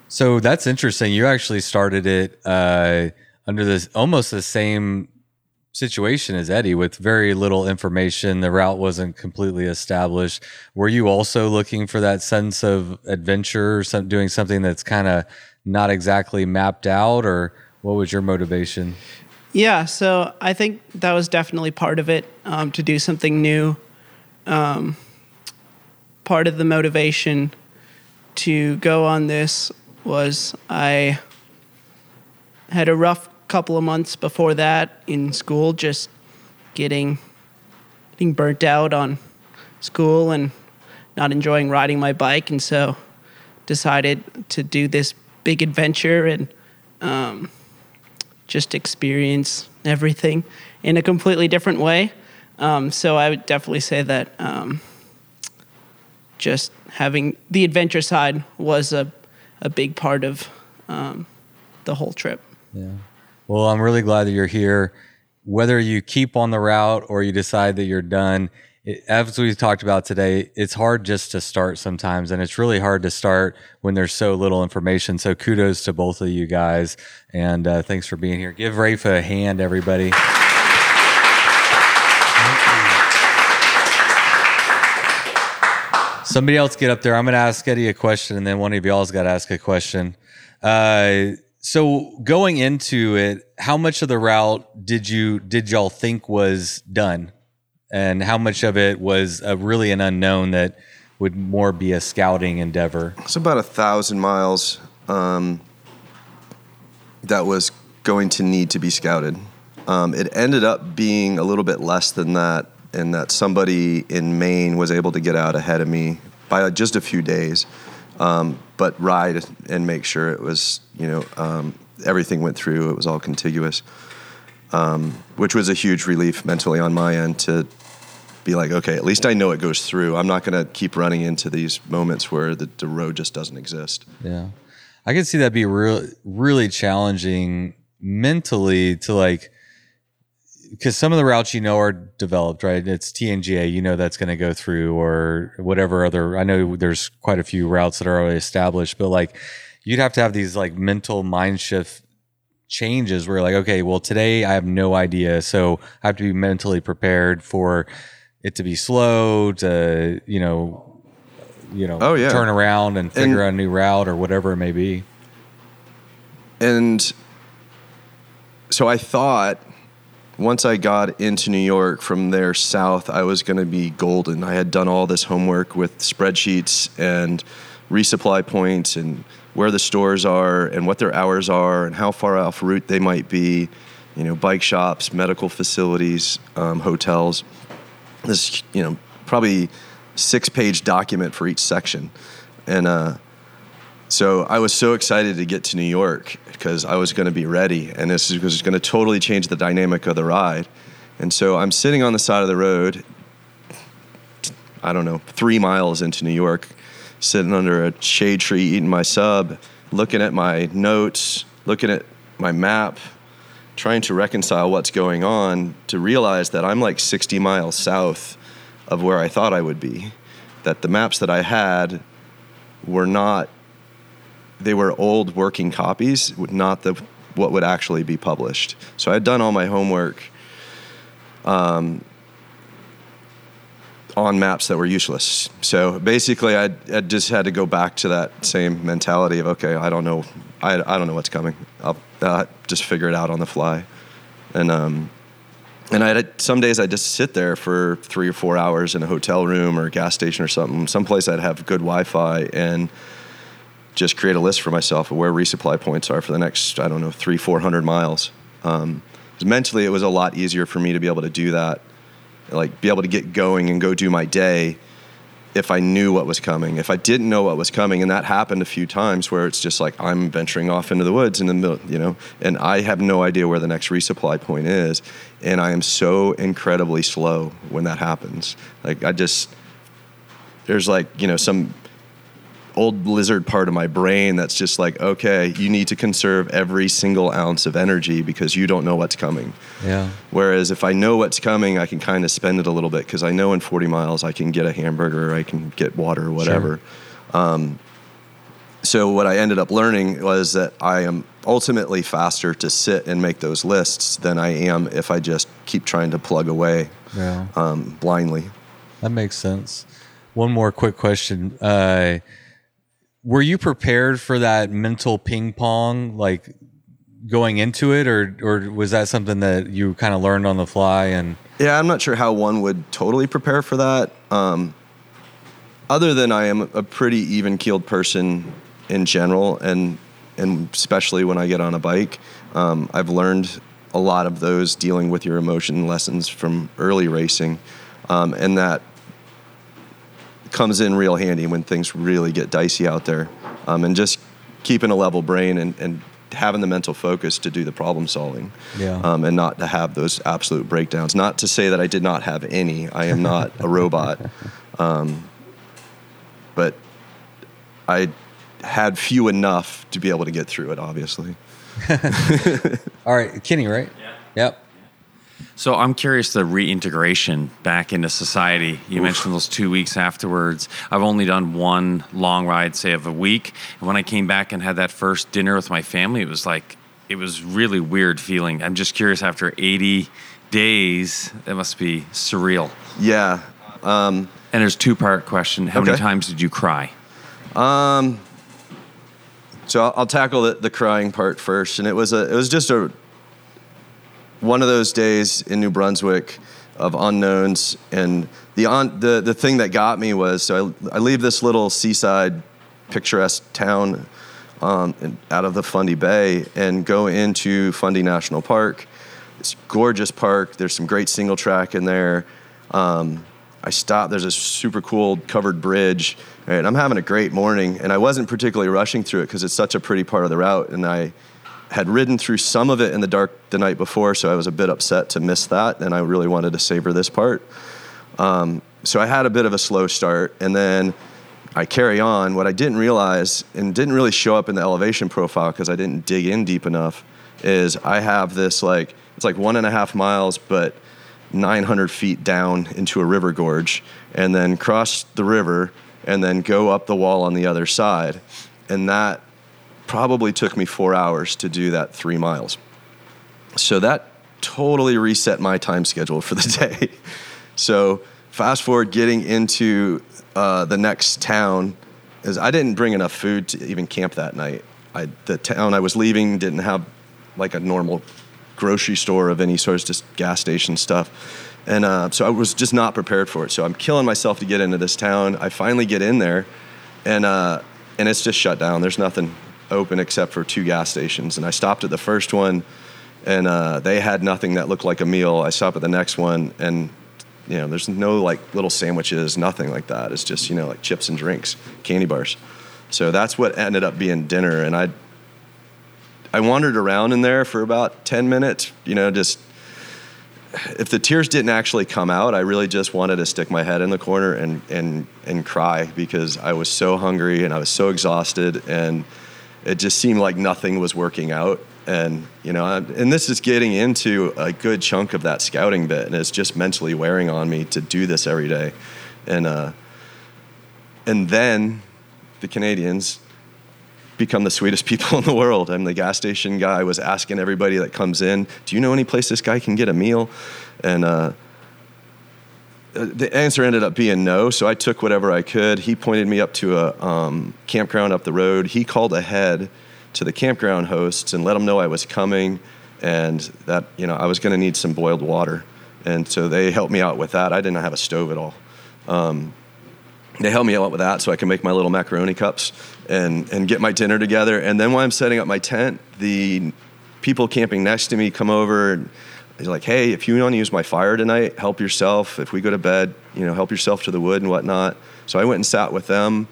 So that's interesting. You actually started it uh, under this almost the same situation as Eddie with very little information. The route wasn't completely established. Were you also looking for that sense of adventure, some, doing something that's kind of not exactly mapped out, or what was your motivation? Yeah, so I think that was definitely part of it um, to do something new. Um, part of the motivation to go on this was I had a rough couple of months before that in school, just getting getting burnt out on school and not enjoying riding my bike, and so decided to do this big adventure and um, just experience everything in a completely different way. Um, so I would definitely say that um, just having the adventure side was a, a big part of um, the whole trip. Yeah. Well, I'm really glad that you're here. Whether you keep on the route or you decide that you're done, it, as we talked about today, it's hard just to start sometimes, and it's really hard to start when there's so little information. So, kudos to both of you guys, and uh, thanks for being here. Give Rafe a hand, everybody. Somebody else get up there. I'm going to ask Eddie a question, and then one of y'all's got to ask a question. Uh, so going into it, how much of the route did you did y'all think was done, and how much of it was uh, really an unknown that would more be a scouting endeavor? It's about a thousand miles um, that was going to need to be scouted. Um, it ended up being a little bit less than that, and that somebody in Maine was able to get out ahead of me by just a few days, um, but ride and make sure it was, you know, um, everything went through. It was all contiguous, um, which was a huge relief mentally on my end to be like, okay, at least I know it goes through. I'm not going to keep running into these moments where the, the road just doesn't exist. Yeah, I can see that be real, really challenging mentally to like, because some of the routes you know are developed, right? It's TNGA, you know that's going to go through, or whatever other. I know there's quite a few routes that are already established, but like, you'd have to have these like mental mind shift changes where like, okay, well today I have no idea, so I have to be mentally prepared for it to be slow, to you know, you know, Oh, yeah. turn around and figure out a new route or whatever it may be. And so I thought once I got into New York from there south, I was going to be golden. I had done all this homework with spreadsheets and resupply points and where the stores are and what their hours are and how far off route they might be, you know, bike shops, medical facilities, um, hotels. This, you know, probably six page document for each section. And, uh, so I was so excited to get to New York because I was going to be ready, and this was going to totally change the dynamic of the ride. And so I'm sitting on the side of the road, I don't know, three miles into New York, sitting under a shade tree eating my sub, looking at my notes, looking at my map, trying to reconcile what's going on to realize that I'm like 60 miles south of where I thought I would be. That the maps that I had were not they were old working copies, not the what would actually be published. So I had done all my homework um, on maps that were useless. So basically, I, just had to go back to that same mentality of okay, I don't know, I, I don't know what's coming. I'll uh, just figure it out on the fly, and um, and I had some days I'd just sit there for three or four hours in a hotel room or a gas station or something, someplace I'd have good Wi-Fi and just create a list for myself of where resupply points are for the next I don't know three four hundred miles. Um, mentally, it was a lot easier for me to be able to do that, like be able to get going and go do my day if I knew what was coming. If I didn't know what was coming, and that happened a few times where it's just like I'm venturing off into the woods in the middle, you know, and I have no idea where the next resupply point is, and I am so incredibly slow when that happens. Like I just there's like you know some old lizard part of my brain that's just like, okay, you need to conserve every single ounce of energy because you don't know what's coming. Yeah. Whereas if I know what's coming, I can kind of spend it a little bit because I know in 40 miles I can get a hamburger, I can get water, or whatever. Sure. Um, so what I ended up learning was that I am ultimately faster to sit and make those lists than I am if I just keep trying to plug away yeah. um, blindly. That makes sense. One more quick question. Uh, were you prepared for that mental ping pong like going into it or or was that something that you kind of learned on the fly and yeah i'm not sure how one would totally prepare for that. Um, other than i am a pretty even keeled person in general and and especially when i get on a bike um, i've learned a lot of those dealing with your emotion lessons from early racing. Um, and that comes in real handy when things really get dicey out there. Um, and just keeping a level brain and, and, having the mental focus to do the problem solving yeah. um, and not to have those absolute breakdowns. Not to say that I did not have any. I am not a robot. [laughs] Um, but I had few enough to be able to get through it, obviously. [laughs] All right, Kenny, right? Yeah. Yep. So I'm curious the reintegration back into society. You Oof. mentioned those two weeks afterwards. I've only done one long ride, say of a week. And when I came back and had that first dinner with my family, it was like it was really weird feeling. I'm just curious after 80 days, that must be surreal. Yeah. Um, and there's two part question. How okay. many times did you cry? Um, so I'll, I'll tackle the, the, crying part first, and it was a it was just a one of those days in New Brunswick of unknowns. And the, on, the, the thing that got me was so I, I leave this little seaside picturesque town um, out of the Fundy Bay and go into Fundy National Park. It's gorgeous park. There's some great single track in there. Um, I stop. There's a super cool covered bridge, right? I'm having a great morning, and I wasn't particularly rushing through it because it's such a pretty part of the route. And I had ridden through some of it in the dark the night before, so I was a bit upset to miss that, and I really wanted to savor this part. Um, so I had a bit of a slow start, and then I carry on. What I didn't realize, and didn't really show up in the elevation profile because I didn't dig in deep enough, is I have this like it's like one and a half miles, but 900 feet down into a river gorge, and then cross the river, and then go up the wall on the other side, and that probably took me four hours to do that three miles. So that totally reset my time schedule for the [laughs] day. so fast forward getting into uh, the next town is I didn't bring enough food to even camp that night. I, the town I was leaving didn't have like a normal grocery store of any sort, just gas station stuff. And uh, so I was just not prepared for it. So I'm killing myself to get into this town. I finally get in there, and uh, and it's just shut down. There's nothing open except for two gas stations. And I stopped at the first one, and uh, they had nothing that looked like a meal. I stopped at the next one, and you know, there's no like little sandwiches, nothing like that. It's just you know like chips and drinks, candy bars. So that's what ended up being dinner, and I I wandered around in there for about ten minutes, you know, just if the tears didn't actually come out, I really just wanted to stick my head in the corner and and and cry because I was so hungry and I was so exhausted and it just seemed like nothing was working out. And you know, and this is getting into a good chunk of that scouting bit, and it's just mentally wearing on me to do this every day. And uh, and then the Canadians become the sweetest [laughs] people in the world. I'm the gas station guy. Was asking everybody that comes in, "Do you know any place this guy can get a meal?" And uh, the answer ended up being no. So I took whatever I could. He pointed me up to a um, campground up the road. He called ahead to the campground hosts and let them know I was coming, and that you know I was going to need some boiled water. And so they helped me out with that. I didn't have a stove at all. Um, they helped me out with that so I can make my little macaroni cups and, and get my dinner together. And then while I'm setting up my tent, the people camping next to me come over and he's like, hey, if you want to use my fire tonight, help yourself. If we go to bed, you know, help yourself to the wood and whatnot. So I went and sat with them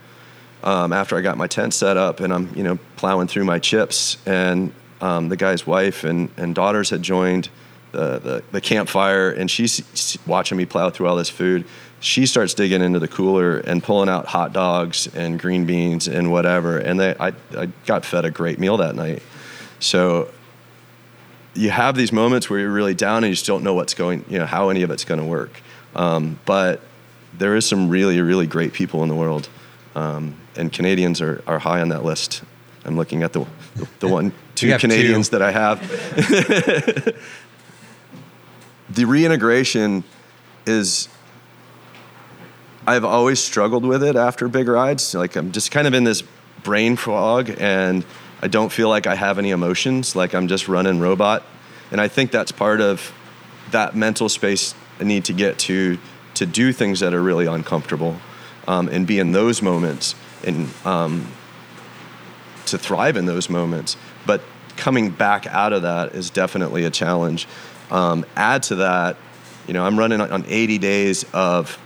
um, after I got my tent set up and I'm, you know, plowing through my chips. And um, the guy's wife and, and daughters had joined the, the, the campfire and she's watching me plow through all this food she starts digging into the cooler and pulling out hot dogs and green beans and whatever. And they, I, I got fed a great meal that night. So you have these moments where you're really down and you just don't know what's going, you know, how any of it's going to work. Um, but there is some really, really great people in the world. Um, and Canadians are, are high on that list. I'm looking at the, the one, [laughs] two Canadians two. that I have. [laughs] the reintegration is I've always struggled with it after big rides. Like I'm just kind of in this brain fog and I don't feel like I have any emotions, like I'm just running robot. And I think that's part of that mental space I need to get to to do things that are really uncomfortable um, and be in those moments and um, to thrive in those moments. But coming back out of that is definitely a challenge. Um, add to that, you know, I'm running on 80 days of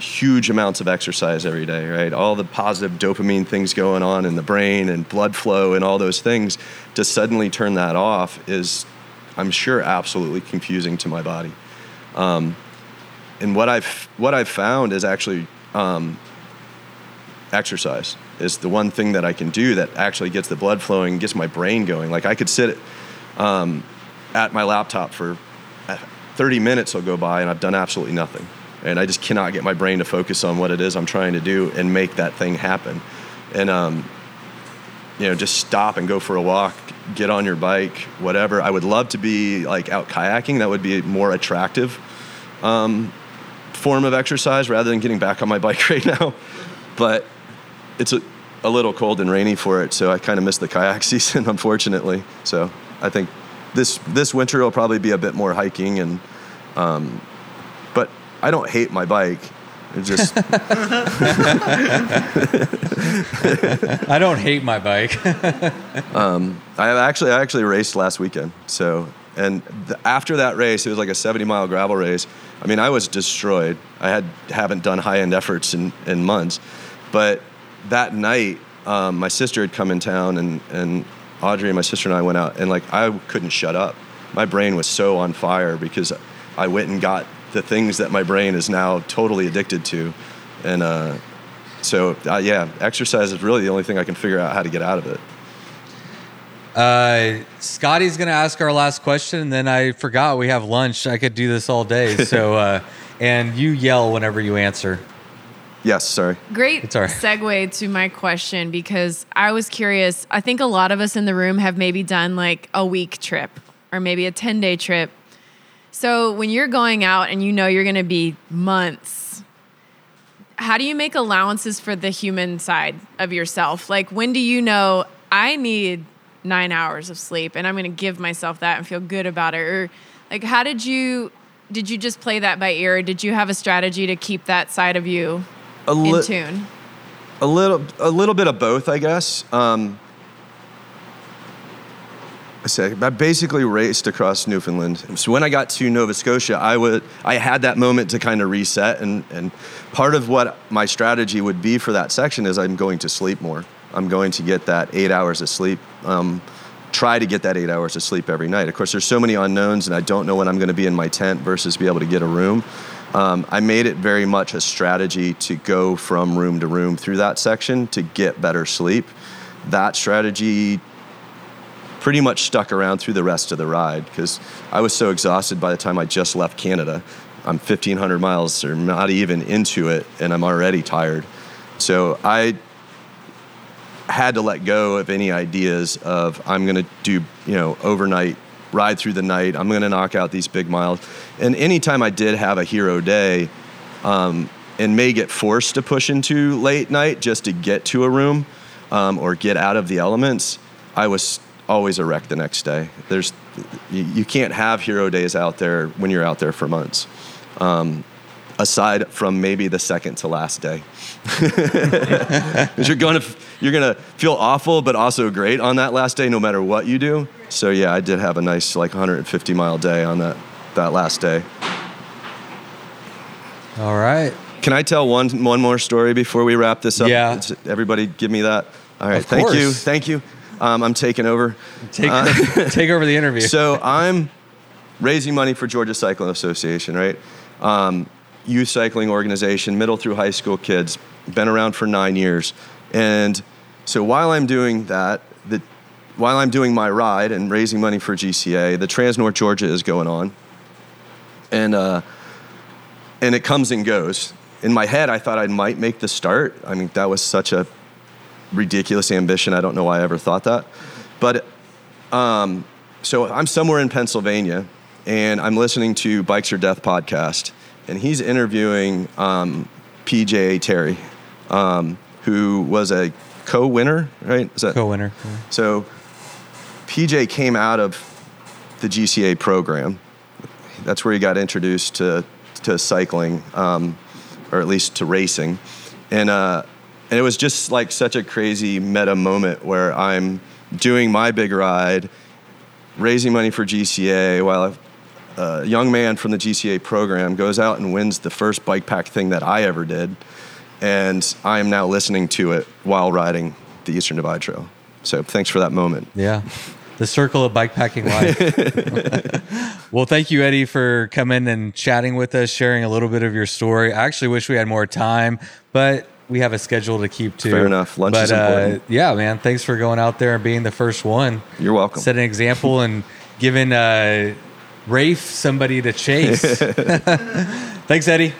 huge amounts of exercise every day, right? All the positive dopamine things going on in the brain and blood flow and all those things, to suddenly turn that off is, I'm sure, absolutely confusing to my body. Um, and what I've what I've found is actually um, exercise is the one thing that I can do that actually gets the blood flowing, gets my brain going. Like I could sit um, at my laptop for uh, 30 minutes will go by and I've done absolutely nothing and I just cannot get my brain to focus on what it is I'm trying to do and make that thing happen. And um, you know, just stop and go for a walk, get on your bike, whatever. I would love to be like out kayaking. That would be a more attractive um, form of exercise rather than getting back on my [laughs] bike right now. But it's a, a little cold and rainy for it, so I kind of missed the kayak [laughs] season, unfortunately. So I think this this winter will probably be a bit more hiking and um, I don't hate my bike. It just [laughs] I don't hate my bike. [laughs] um, I actually I actually raced last weekend. So and the, after that race, it was like a 70 mile gravel race. I mean, I was destroyed. I had haven't done high end efforts in, in months, but that night, um, my sister had come in town, and and Audrey and my sister and I went out, and like I couldn't shut up. My brain was so on fire because I went and got the things that my brain is now totally addicted to. And uh, so, uh, yeah, exercise is really the only thing I can figure out how to get out of it. Uh, Scotty's going to ask our last question, and then I forgot we have lunch. I could do this all day. [laughs] So, uh, and you yell whenever you answer. Yes, sorry. Great it's all right. segue to my question because I was curious. I think a lot of us in the room have maybe done like a week trip or maybe a 10 day trip so when you're going out and you know you're going to be months, how do you make allowances for the human side of yourself? Like when do you know I need 9 hours of sleep and I'm going to give myself that and feel good about it or like how did you did you just play that by ear or did you have a strategy to keep that side of you a li- in tune? A little a little bit of both, I guess. Um, say I basically raced across Newfoundland. So when I got to Nova Scotia, I would I had that moment to kind of reset and and part of what my strategy would be for that section is I'm going to sleep more. I'm going to get that eight hours of sleep. Um, try to get that eight hours of sleep every night. Of course, there's so many unknowns, and I don't know when I'm going to be in my tent versus be able to get a room. Um, I made it very much a strategy to go from room to room through that section to get better sleep. That strategy pretty much stuck around through the rest of the ride because I was so exhausted by the time I just left Canada. I'm 1,500 miles or not even into it, and I'm already tired. So I had to let go of any ideas of I'm going to do, you know, overnight ride through the night. I'm going to knock out these big miles. And anytime I did have a hero day, um, and may get forced to push into late night just to get to a room um, or get out of the elements, I was always a wreck the next day. There's, you, you can't have hero days out there when you're out there for months. Um, aside from maybe the second to last day, because [laughs] you're gonna you're gonna feel awful, but also great on that last day, no matter what you do. So yeah, I did have a nice like 150 mile day on that that last day. All right. Can I tell one one more story before we wrap this up? Yeah. It's- everybody, give me that. All right. Of thank you. Thank you. Um, I'm taking over. Take, Uh, [laughs] take over the interview. [laughs] So I'm raising money for Georgia Cycling Association, right? Um, youth cycling organization, middle through high school kids, been around for nine years, and so while I'm doing that, the while I'm doing my ride and raising money for GCA, the Trans North Georgia is going on, and uh, and it comes and goes. In my head, I thought I might make the start. I mean, that was such a ridiculous ambition. I don't know why I ever thought that, but um, so I'm somewhere in Pennsylvania, and I'm listening to Bikes or Death podcast, and he's interviewing um, PJ Terry, um, who was a co-winner, right? Is that Co-winner. so PJ came out of the GCA program. That's where he got introduced to to cycling, um, or at least to racing, and uh, and it was just like such a crazy meta moment where I'm doing my big ride, raising money for GCA while a, young man from the GCA program goes out and wins the first bike pack thing that I ever did, and I am now listening to it while riding the Eastern Divide Trail. So thanks for that moment. Yeah. The circle of bikepacking life. [laughs] well, thank you, Eddie, for coming and chatting with us, sharing a little bit of your story. I actually wish we had more time, but we have a schedule to keep to. Fair enough. Lunch but, is important. Uh, yeah, man. Thanks for going out there and being the first one. You're welcome. Set an example and giving uh, Rafe somebody to chase. [laughs] [laughs] Thanks, Eddie.